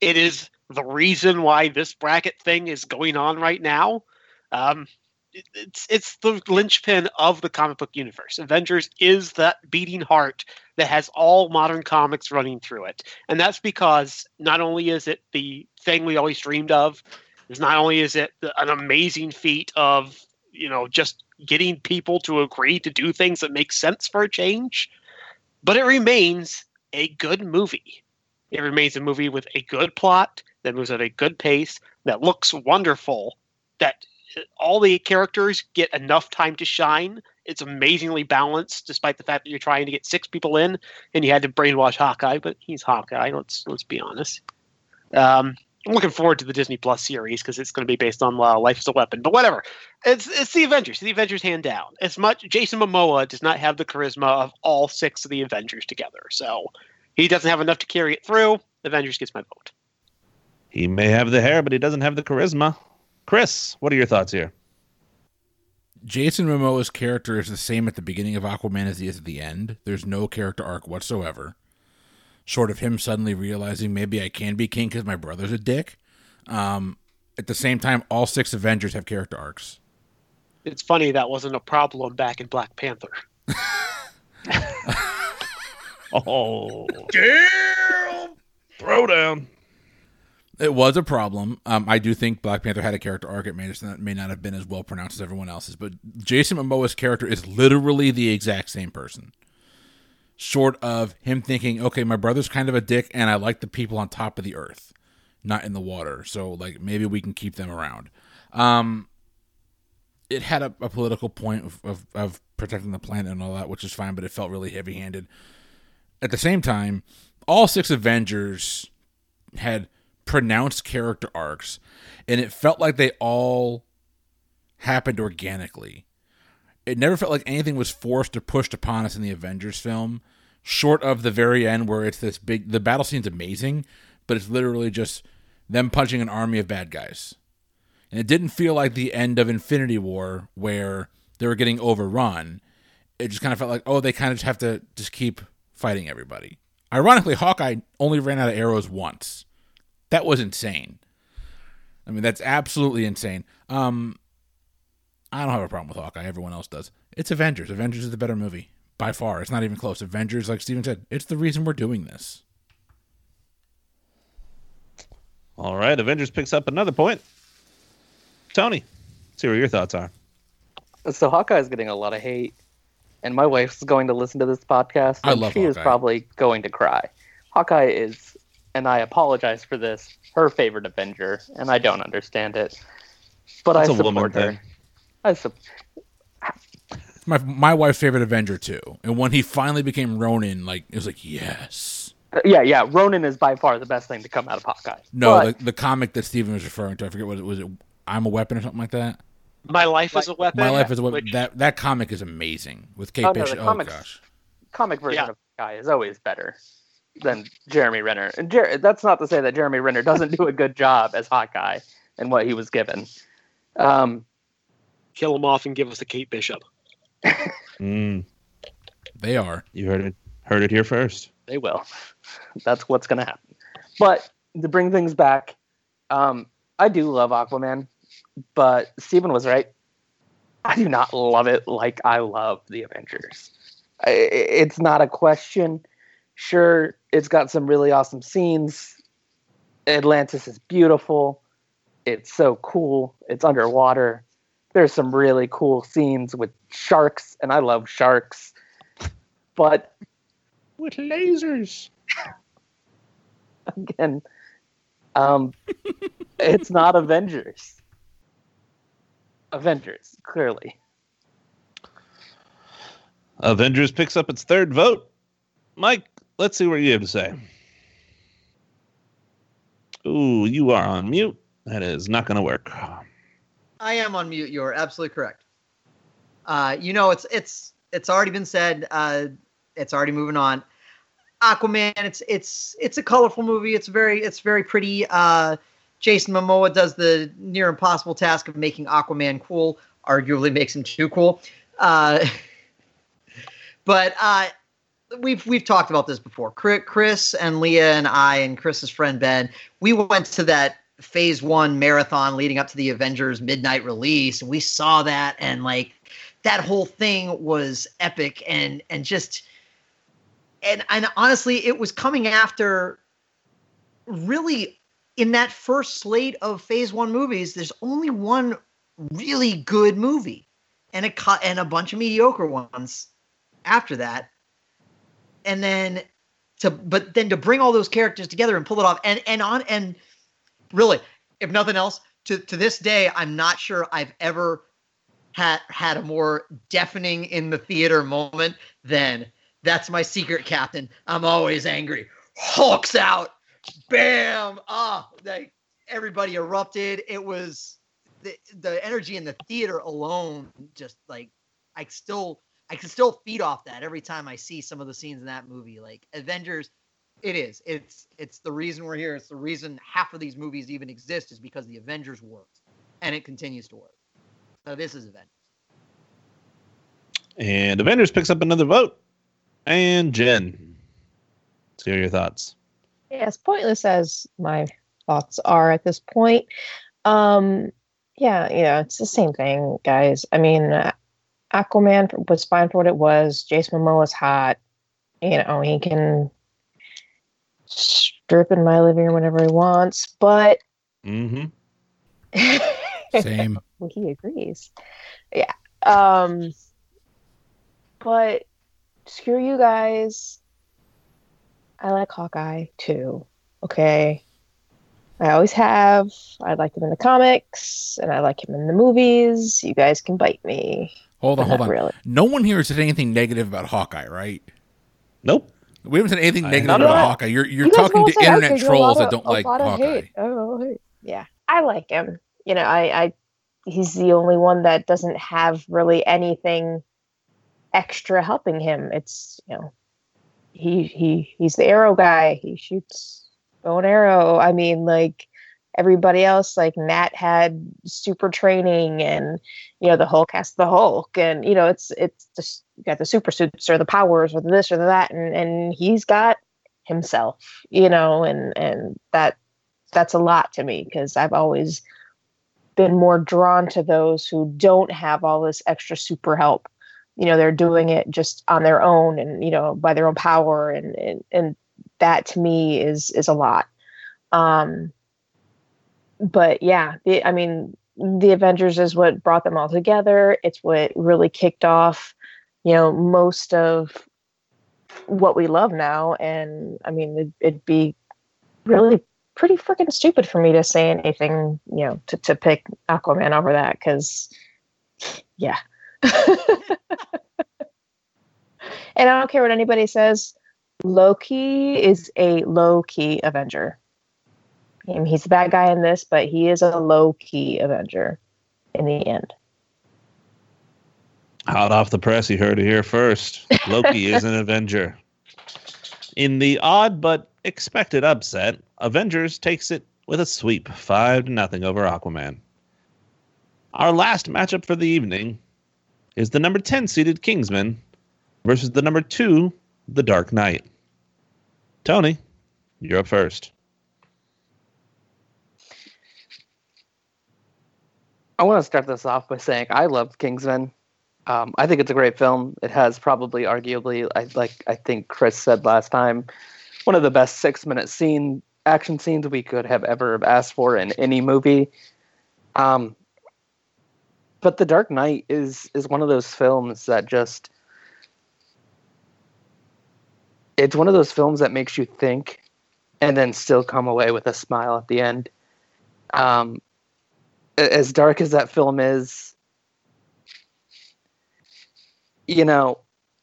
It is the reason why this bracket thing is going on right now. Um, it, it's it's the linchpin of the comic book universe. Avengers is that beating heart that has all modern comics running through it, and that's because not only is it the thing we always dreamed of, is not only is it an amazing feat of you know just getting people to agree to do things that make sense for a change, but it remains a good movie. It remains a movie with a good plot that moves at a good pace that looks wonderful. That all the characters get enough time to shine. It's amazingly balanced, despite the fact that you're trying to get six people in, and you had to brainwash Hawkeye, but he's Hawkeye. Let's let's be honest. Um, I'm looking forward to the Disney Plus series because it's going to be based on uh, Life as a Weapon. But whatever, it's it's the Avengers. The Avengers hand down. As much Jason Momoa does not have the charisma of all six of the Avengers together, so he doesn't have enough to carry it through. Avengers gets my vote. He may have the hair, but he doesn't have the charisma. Chris, what are your thoughts here? Jason Momoa's character is the same at the beginning of Aquaman as he is at the end. There's no character arc whatsoever short of him suddenly realizing maybe I can be king because my brother's a dick. Um, at the same time, all six Avengers have character arcs. It's funny that wasn't a problem back in Black Panther. oh, damn! Throwdown. It was a problem. Um, I do think Black Panther had a character arc. It may, not, may not have been as well pronounced as everyone else's, but Jason Momoa's character is literally the exact same person short of him thinking, okay, my brother's kind of a dick and I like the people on top of the earth, not in the water. So like maybe we can keep them around. Um, it had a, a political point of, of, of, protecting the planet and all that, which is fine, but it felt really heavy handed. At the same time, all six Avengers had pronounced character arcs, and it felt like they all happened organically. It never felt like anything was forced or pushed upon us in the Avengers film, short of the very end where it's this big. The battle scene's amazing, but it's literally just them punching an army of bad guys. And it didn't feel like the end of Infinity War where they were getting overrun. It just kind of felt like, oh, they kind of just have to just keep fighting everybody. Ironically, Hawkeye only ran out of arrows once. That was insane. I mean, that's absolutely insane. Um, I don't have a problem with Hawkeye. Everyone else does. It's Avengers. Avengers is the better movie by far. It's not even close. Avengers, like Steven said, it's the reason we're doing this. All right, Avengers picks up another point. Tony, see what your thoughts are. So Hawkeye is getting a lot of hate, and my wife's going to listen to this podcast, and I love she Hawkeye. is probably going to cry. Hawkeye is, and I apologize for this, her favorite Avenger, and I don't understand it, but That's I a support woman her. thing. I su- My my wife's favorite Avenger too. And when he finally became Ronin, like it was like yes. yeah, yeah. Ronin is by far the best thing to come out of Hawkeye. No, But- the, the comic that Steven was referring to, I forget what it was. It I'm a weapon or something like that. My life is a weapon. My life is a weapon. which- That that comic is amazing with Kate Oh, no, the Bishop. oh comics- gosh, Comic version Yeah. of Guy is always better than Jeremy Renner. And Jer- that's not to say that Jeremy Renner doesn't do a good job as Hawkeye and what he was given. Um, kill him off and give us a Kate Bishop. Mm, they are. you heard it. Heard it here first. they will. That's what's going to happen. But to bring things back, um, I do love Aquaman, but Steven was right. I do not love it like I love the Avengers. I, it's not a question. Sure, it's got some really awesome scenes. Atlantis is beautiful. It's so cool. It's underwater. There's some really cool scenes with sharks, and I love sharks. But With lasers. again, um, it's not Avengers. Avengers, clearly. Avengers picks up its third vote. Mike, let's see what you have to say. Ooh, you are on mute. That is not going to work. I am on mute. You're absolutely correct. Uh, you know, it's it's it's already been said. Uh, it's already moving on. Aquaman. It's it's it's a colorful movie. It's very it's very pretty. Uh, Jason Momoa does the near impossible task of making Aquaman cool. Arguably makes him too cool. Uh, but uh, we've we've talked about this before. Chris and Leah and I and Chris's friend Ben, we went to that phase one marathon leading up to the Avengers midnight release, we saw that, and like that whole thing was epic, and and just and and honestly, it was coming after really in that first slate of phase one movies. There's only one really good movie, and a cut and a bunch of mediocre ones after that, and then to but then to bring all those characters together and pull it off, and and on and really, if nothing else, to to this day, I'm not sure I've ever had had a more deafening in the theater moment than that's my secret captain. I'm always angry. Hulk's out. Bam! Ah, like everybody erupted. It was the the energy in the theater alone. Just like I still I can still feed off that every time I see some of the scenes in that movie. Like Avengers, it is. It's it's the reason we're here. It's the reason half of these movies even exist is because the Avengers worked, and it continues to work. So this is Avengers. And Avengers picks up another vote. And Jen, let's hear your thoughts. Yeah, as pointless as my thoughts are at this point, um, yeah, yeah, it's the same thing, guys. I mean, uh, Aquaman was fine for what it was. Jason Momoa's hot. You know, he can strip in my living room whenever he wants, but Mm-hmm. Same. well, he agrees. Yeah. Um, but screw you guys. I like Hawkeye too. Okay. I always have. I liked him in the comics and I like him in the movies. You guys can bite me. Hold on, hold on. Really. No one here has said anything negative about Hawkeye, right? Nope. We haven't said anything I- negative about of. Hawkeye. You're you're You talking to internet could trolls lot that don't like Hawkeye. hate. Oh. Yeah. I like him. You know, I, I he's the only one that doesn't have really anything extra helping him. It's you know he he he's the arrow guy. He shoots bow and arrow. I mean, like everybody else, like Nat had super training and you know, the Hulk has the Hulk and you know, it's it's just you got the super suits or the powers or this or that and and he's got himself, you know, and and that that's a lot to me because I've always been more drawn to those who don't have all this extra super help. You know, they're doing it just on their own and you know by their own power and and, and that to me is is a lot. Um, but yeah, the, I mean, the Avengers is what brought them all together. It's what really kicked off, you know, most of what we love now. And I mean, it'd, it'd be really pretty freaking stupid for me to say anything, you know, to, to pick Aquaman over that because, yeah. and I don't care what anybody says. Loki is a low key Avenger. I mean, he's the bad guy in this, but he is a low key Avenger in the end. Hot off the press, you heard it here first. Loki is an Avenger. In the odd but expected upset, Avengers takes it with a sweep, five to nothing over Aquaman. Our last matchup for the evening is the number 10 seeded Kingsman versus the number 2, The Dark Knight. Tony, you're up first. I want to start this off by saying I love Kingsman. Um, I think it's a great film. It has probably, arguably, I like I think Chris said last time, one of the best six-minute scene action scenes we could have ever asked for in any movie. Um, but The Dark Knight is is one of those films that just it's one of those films that makes you think and then still come away with a smile at the end. Um, as dark as that film is, you know,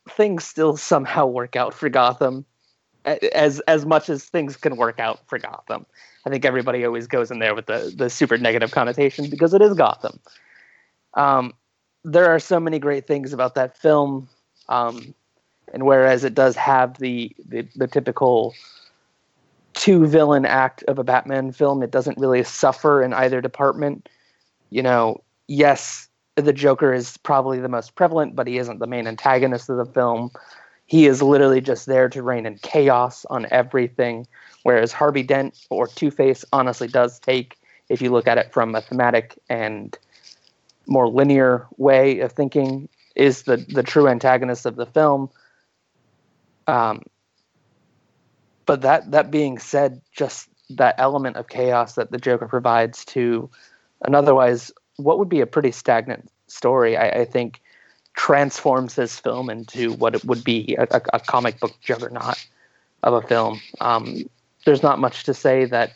things still somehow work out for Gotham, as as much as things can work out for Gotham. I think everybody always goes in there with the the super negative connotation because it is Gotham. Um, there are so many great things about that film, um, and whereas it does have the, the the typical two villain act of a Batman film, it doesn't really suffer in either department. You know, yes, the Joker is probably the most prevalent, but he isn't the main antagonist of the film. He is literally just there to reign in chaos on everything. Whereas Harvey Dent or Two Face honestly does take, if you look at it from a thematic and more linear way of thinking, is the the true antagonist of the film. Um, but that that being said, just that element of chaos that the Joker provides to an otherwise what would be a pretty stagnant story, I, I think transforms this film into what it would be a, a, a comic book juggernaut of a film. Um, there's not much to say that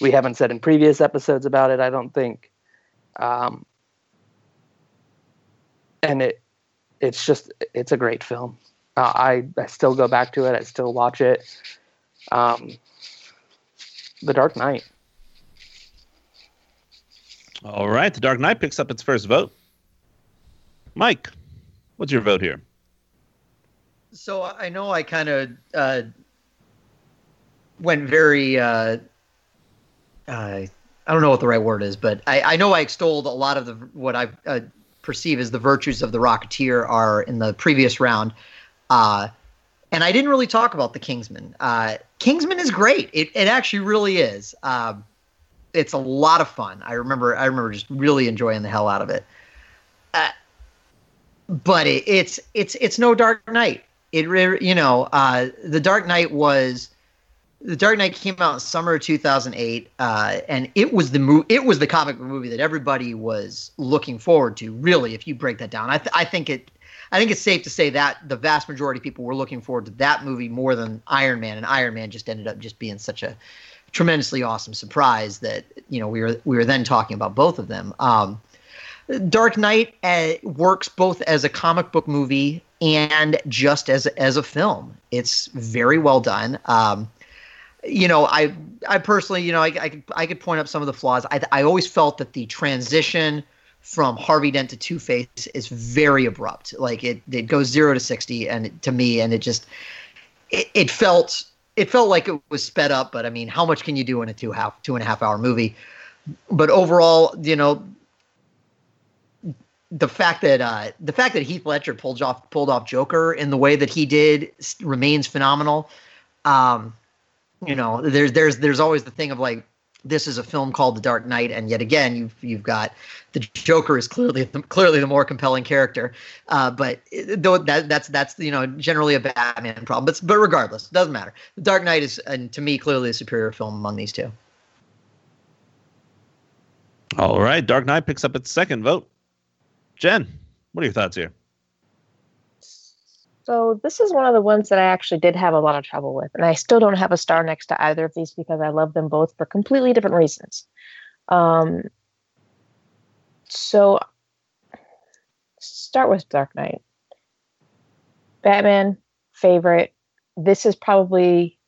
we haven't said in previous episodes about it. I don't think, um, and it it's just it's a great film. Uh, I I still go back to it. I still watch it. Um, the Dark Knight. All right, The Dark Knight picks up its first vote. Mike, what's your vote here? So I know I kind of uh, went very. Uh, uh, I don't know what the right word is, but I, I know I extolled a lot of the what I uh, perceive as the virtues of the Rocketeer are in the previous round, uh, and I didn't really talk about the Kingsman. Uh, Kingsman is great. It it actually really is. Um, it's a lot of fun. I remember I remember just really enjoying the hell out of it. Uh, but it, it's it's it's no Dark Knight. It you know uh, the Dark Knight was the Dark Knight came out in summer of 2008, uh, and it was the mo- it was the comic movie that everybody was looking forward to. Really, if you break that down, I th- I think it. I think it's safe to say that the vast majority of people were looking forward to that movie more than Iron Man, and Iron Man just ended up just being such a tremendously awesome surprise that you know we were we were then talking about both of them. Um, Dark Knight uh, works both as a comic book movie and just as as a film. It's very well done. Um, you know, I I personally, you know, I, I could I could point up some of the flaws. I I always felt that the transition from Harvey Dent to Two Face is very abrupt. Like it it goes zero to sixty, and to me, and it just it, it felt it felt like it was sped up, but I mean, how much can you do in a two half two and a half hour movie? But overall, you know, the fact that uh, the fact that Heath Ledger pulled off pulled off Joker in the way that he did remains phenomenal. Um, you know, there's there's there's always the thing of like this is a film called The Dark Knight, and yet again, you've you've got the Joker is clearly clearly the more compelling character. Uh, but though that that's that's you know generally a Batman problem. But but regardless, it doesn't matter. The Dark Knight is, and to me, clearly a superior film among these two. All right, Dark Knight picks up its second vote. Jen, what are your thoughts here? So this is one of the ones that I actually did have a lot of trouble with, and I still don't have a star next to either of these because I love them both for completely different reasons. Um, so start with Dark Knight. Batman favorite. This is probably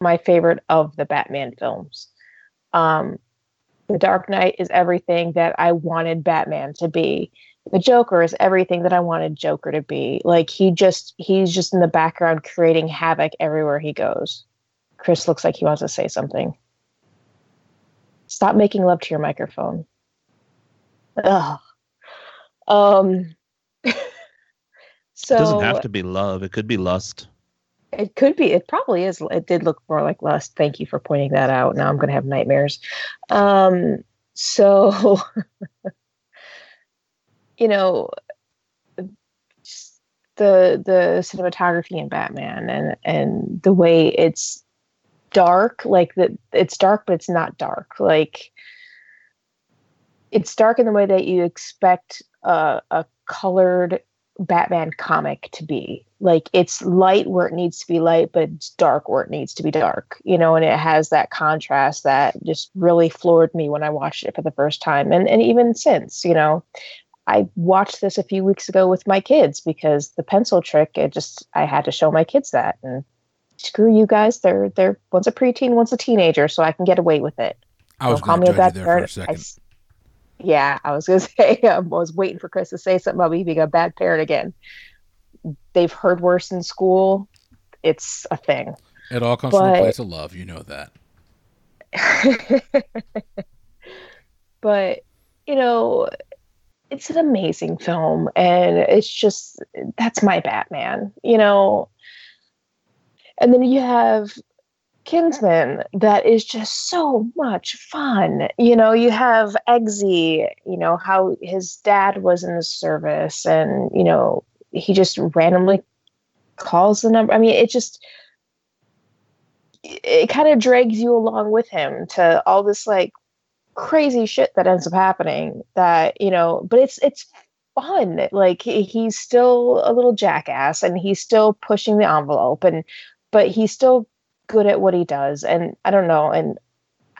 my favorite of the Batman films. Um, the Dark Knight is everything that I wanted Batman to be the Joker is everything that I wanted Joker to be. Like he just he's just in the background creating havoc everywhere he goes. Chris looks like he wants to say something. Stop making love to your microphone. Ugh. Um so it doesn't have to be love. It could be lust. It could be. It probably is. It did look more like lust. Thank you for pointing that out. Now I'm going to have nightmares. Um, so, you know, the the cinematography in Batman and and the way it's dark, like that it's dark, but it's not dark. Like it's dark in the way that you expect a, a colored Batman comic to be. Like it's light where it needs to be light, but it's dark where it needs to be dark. You know, and it has that contrast that just really floored me when I watched it for the first time. And and even since, you know, I watched this a few weeks ago with my kids because the pencil trick, it just I had to show my kids that. And screw you guys, they're they're one's a preteen, one's a teenager, so I can get away with it. I was Don't call me a bad parent. I, yeah, I was gonna say um, I was waiting for Chris to say something about me being a bad parent again. They've heard worse in school. It's a thing. It all comes but, from a place of love. You know that. but you know, it's an amazing film, and it's just that's my Batman. You know, and then you have Kingsman that is just so much fun. You know, you have Eggsy, you know, how his dad was in the service and, you know, he just randomly calls the number. I mean, it just it kind of drags you along with him to all this like crazy shit that ends up happening that, you know, but it's it's fun. Like he's still a little jackass and he's still pushing the envelope and but he's still good at what he does. And I don't know. And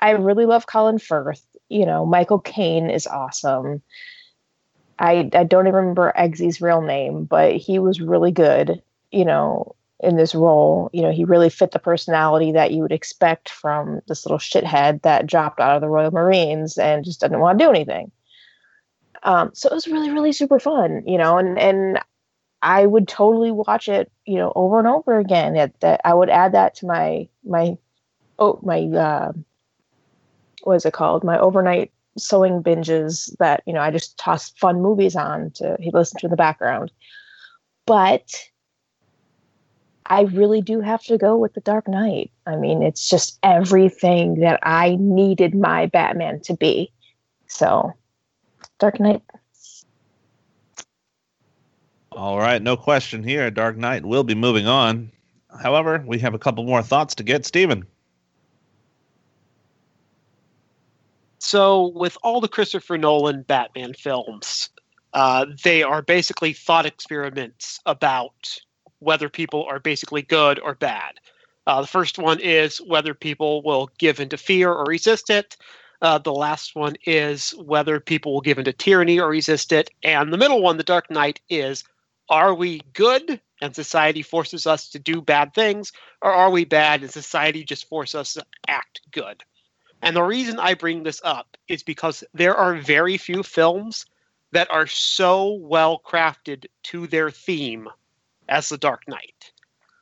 I really love Colin Firth. You know, Michael Caine is awesome. I I don't even remember Eggsy's real name, but he was really good, you know, in this role. You know, he really fit the personality that you would expect from this little shithead that dropped out of the Royal Marines and just didn't want to do anything. Um, so it was really, really super fun, you know, and and I would totally watch it, you know, over and over again. That, that I would add that to my my oh my uh, what is it called? My overnight sewing binges that you know I just toss fun movies on to he listen to in the background. But I really do have to go with The Dark Knight. I mean, it's just everything that I needed my Batman to be. So, Dark Knight all right, no question here. Dark Knight will be moving on. However, we have a couple more thoughts to get. Stephen. So, with all the Christopher Nolan Batman films, uh, they are basically thought experiments about whether people are basically good or bad. Uh, the first one is whether people will give into fear or resist it. Uh, the last one is whether people will give into tyranny or resist it. And the middle one, The Dark Knight, is are we good and society forces us to do bad things, or are we bad and society just forces us to act good? And the reason I bring this up is because there are very few films that are so well crafted to their theme as The Dark Knight.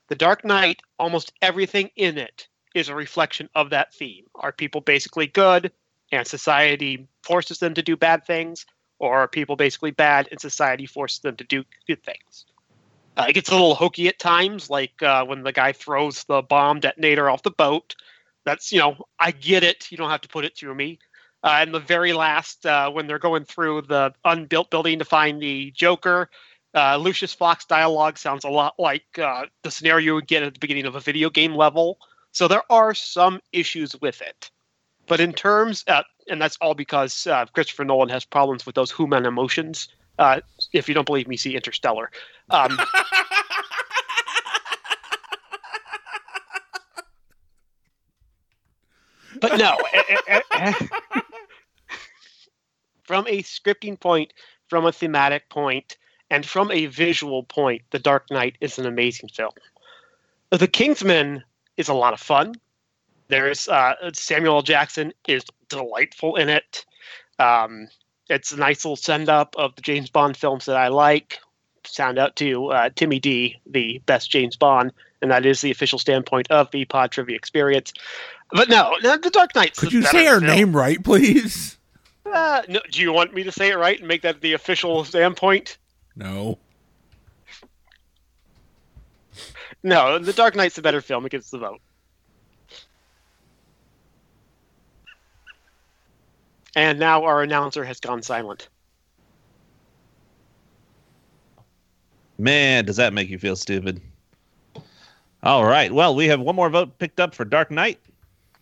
The Dark Knight, almost everything in it is a reflection of that theme. Are people basically good and society forces them to do bad things? or are people basically bad and society forces them to do good things? Uh, it gets a little hokey at times, like uh, when the guy throws the bomb detonator off the boat. That's, you know, I get it. You don't have to put it through me. Uh, and the very last, uh, when they're going through the unbuilt building to find the Joker, uh, Lucius Fox dialogue sounds a lot like uh, the scenario you would get at the beginning of a video game level. So there are some issues with it. But in terms, uh, and that's all because uh, Christopher Nolan has problems with those human emotions. Uh, if you don't believe me, see Interstellar. Um, but no, eh, eh, eh, from a scripting point, from a thematic point, and from a visual point, The Dark Knight is an amazing film. The Kingsman is a lot of fun. There's uh, Samuel L. Jackson is delightful in it. Um, it's a nice little send up of the James Bond films that I like. Sound out to uh, Timmy D, the best James Bond, and that is the official standpoint of the Pod Trivia Experience. But no, no the Dark Knight. Could you say our film. name right, please? Uh, no, do you want me to say it right and make that the official standpoint? No. No, The Dark Knight's a better film. It gets the vote. And now our announcer has gone silent. Man, does that make you feel stupid? All right. Well, we have one more vote picked up for Dark Knight.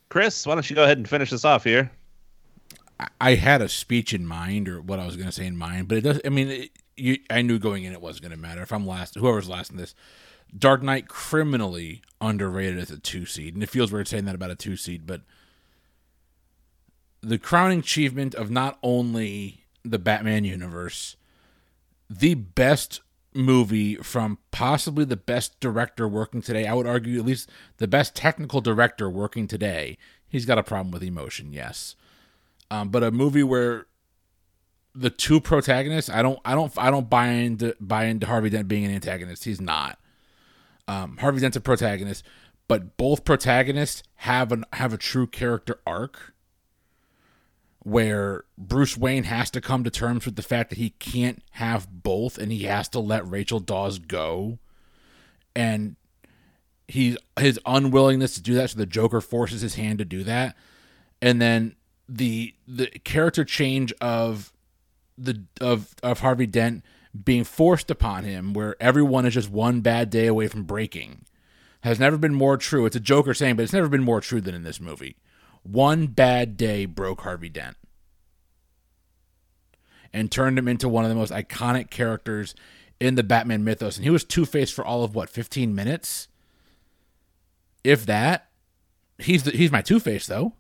Chris, why don't you go ahead and finish this off here? I had a speech in mind, or what I was going to say in mind, but it does. I mean, it, you, I knew going in it wasn't going to matter. If I'm last, whoever's last in this, Dark Knight criminally underrated as a two seed, and it feels weird saying that about a two seed, but the crowning achievement of not only the Batman universe, the best movie from possibly the best director working today. I would argue at least the best technical director working today. He's got a problem with emotion, yes, um, but a movie where the two protagonists, I don't, I don't, I don't buy into buy into Harvey Dent being an antagonist. He's not. Um, Harvey Dent's a protagonist, but both protagonists have an have a true character arc where Bruce Wayne has to come to terms with the fact that he can't have both and he has to let Rachel Dawes go. And he his unwillingness to do that so the Joker forces his hand to do that. And then the the character change of the of of Harvey Dent being forced upon him where everyone is just one bad day away from breaking has never been more true. It's a Joker saying, but it's never been more true than in this movie. One bad day broke Harvey Dent and turned him into one of the most iconic characters in the Batman mythos. And he was Two Face for all of what, 15 minutes? If that. He's the, he's my Two Face though.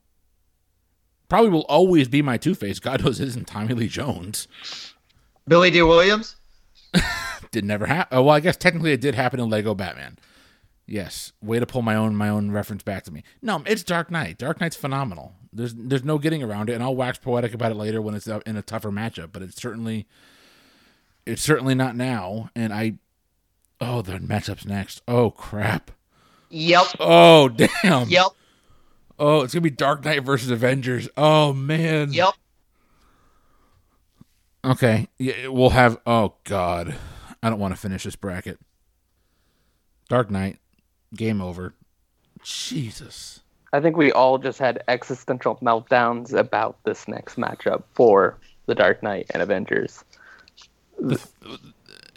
Probably will always be my Two Face. God knows it isn't Tommy Lee Jones. Billy Dee Williams? did never happen. Oh, well, I guess technically it did happen in Lego Batman. Yes, way to pull my own my own reference back to me. No, it's Dark Knight. Dark Knight's phenomenal. There's there's no getting around it, and I'll wax poetic about it later when it's uh, in a tougher matchup. But it's certainly it's certainly not now. And I oh the matchups next. Oh crap. Yep. Oh damn. Yep. Oh, it's gonna be Dark Knight versus Avengers. Oh man. Yep. Okay. Yeah, we'll have. Oh God, I don't want to finish this bracket. Dark Knight, game over. Jesus. I think we all just had existential meltdowns about this next matchup for the Dark Knight and Avengers.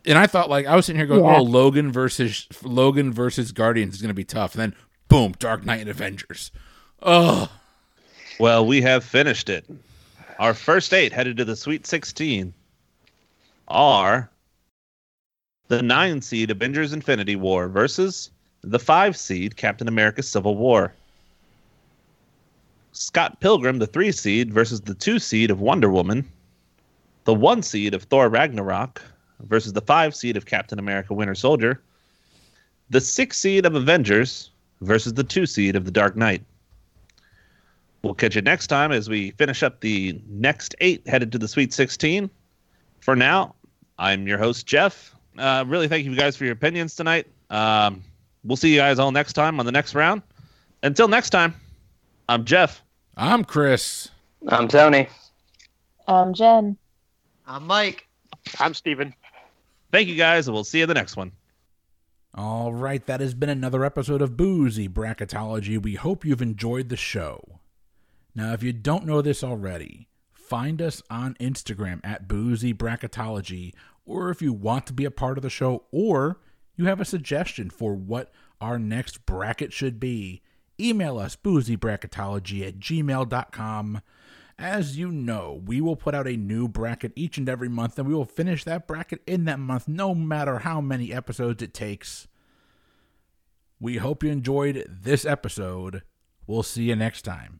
And I thought, like, I was sitting here going, yeah. "Oh, Logan versus Logan versus Guardians is going to be tough." And then, boom, Dark Knight and Avengers. Oh. Well, we have finished it. Our first eight headed to the Sweet 16 are the nine seed Avengers Infinity War versus the five seed Captain America Civil War. Scott Pilgrim, the three seed, versus the two seed of Wonder Woman. The one seed of Thor Ragnarok versus the five seed of Captain America Winter Soldier. The six seed of Avengers versus the two seed of The Dark Knight. We'll catch you next time as we finish up the next eight headed to the Sweet 16. For now, I'm your host, Jeff. Uh, really thank you guys for your opinions tonight. Um, we'll see you guys all next time on the next round. Until next time, I'm Jeff. I'm Chris. I'm Tony. I'm Jen. I'm Mike. I'm Steven. Thank you guys, and we'll see you in the next one. All right, that has been another episode of Boozy Bracketology. We hope you've enjoyed the show. Now, if you don't know this already, find us on Instagram at Boozy Bracketology, or if you want to be a part of the show, or you have a suggestion for what our next bracket should be, email us boozybracketology at gmail.com. As you know, we will put out a new bracket each and every month, and we will finish that bracket in that month, no matter how many episodes it takes. We hope you enjoyed this episode. We'll see you next time.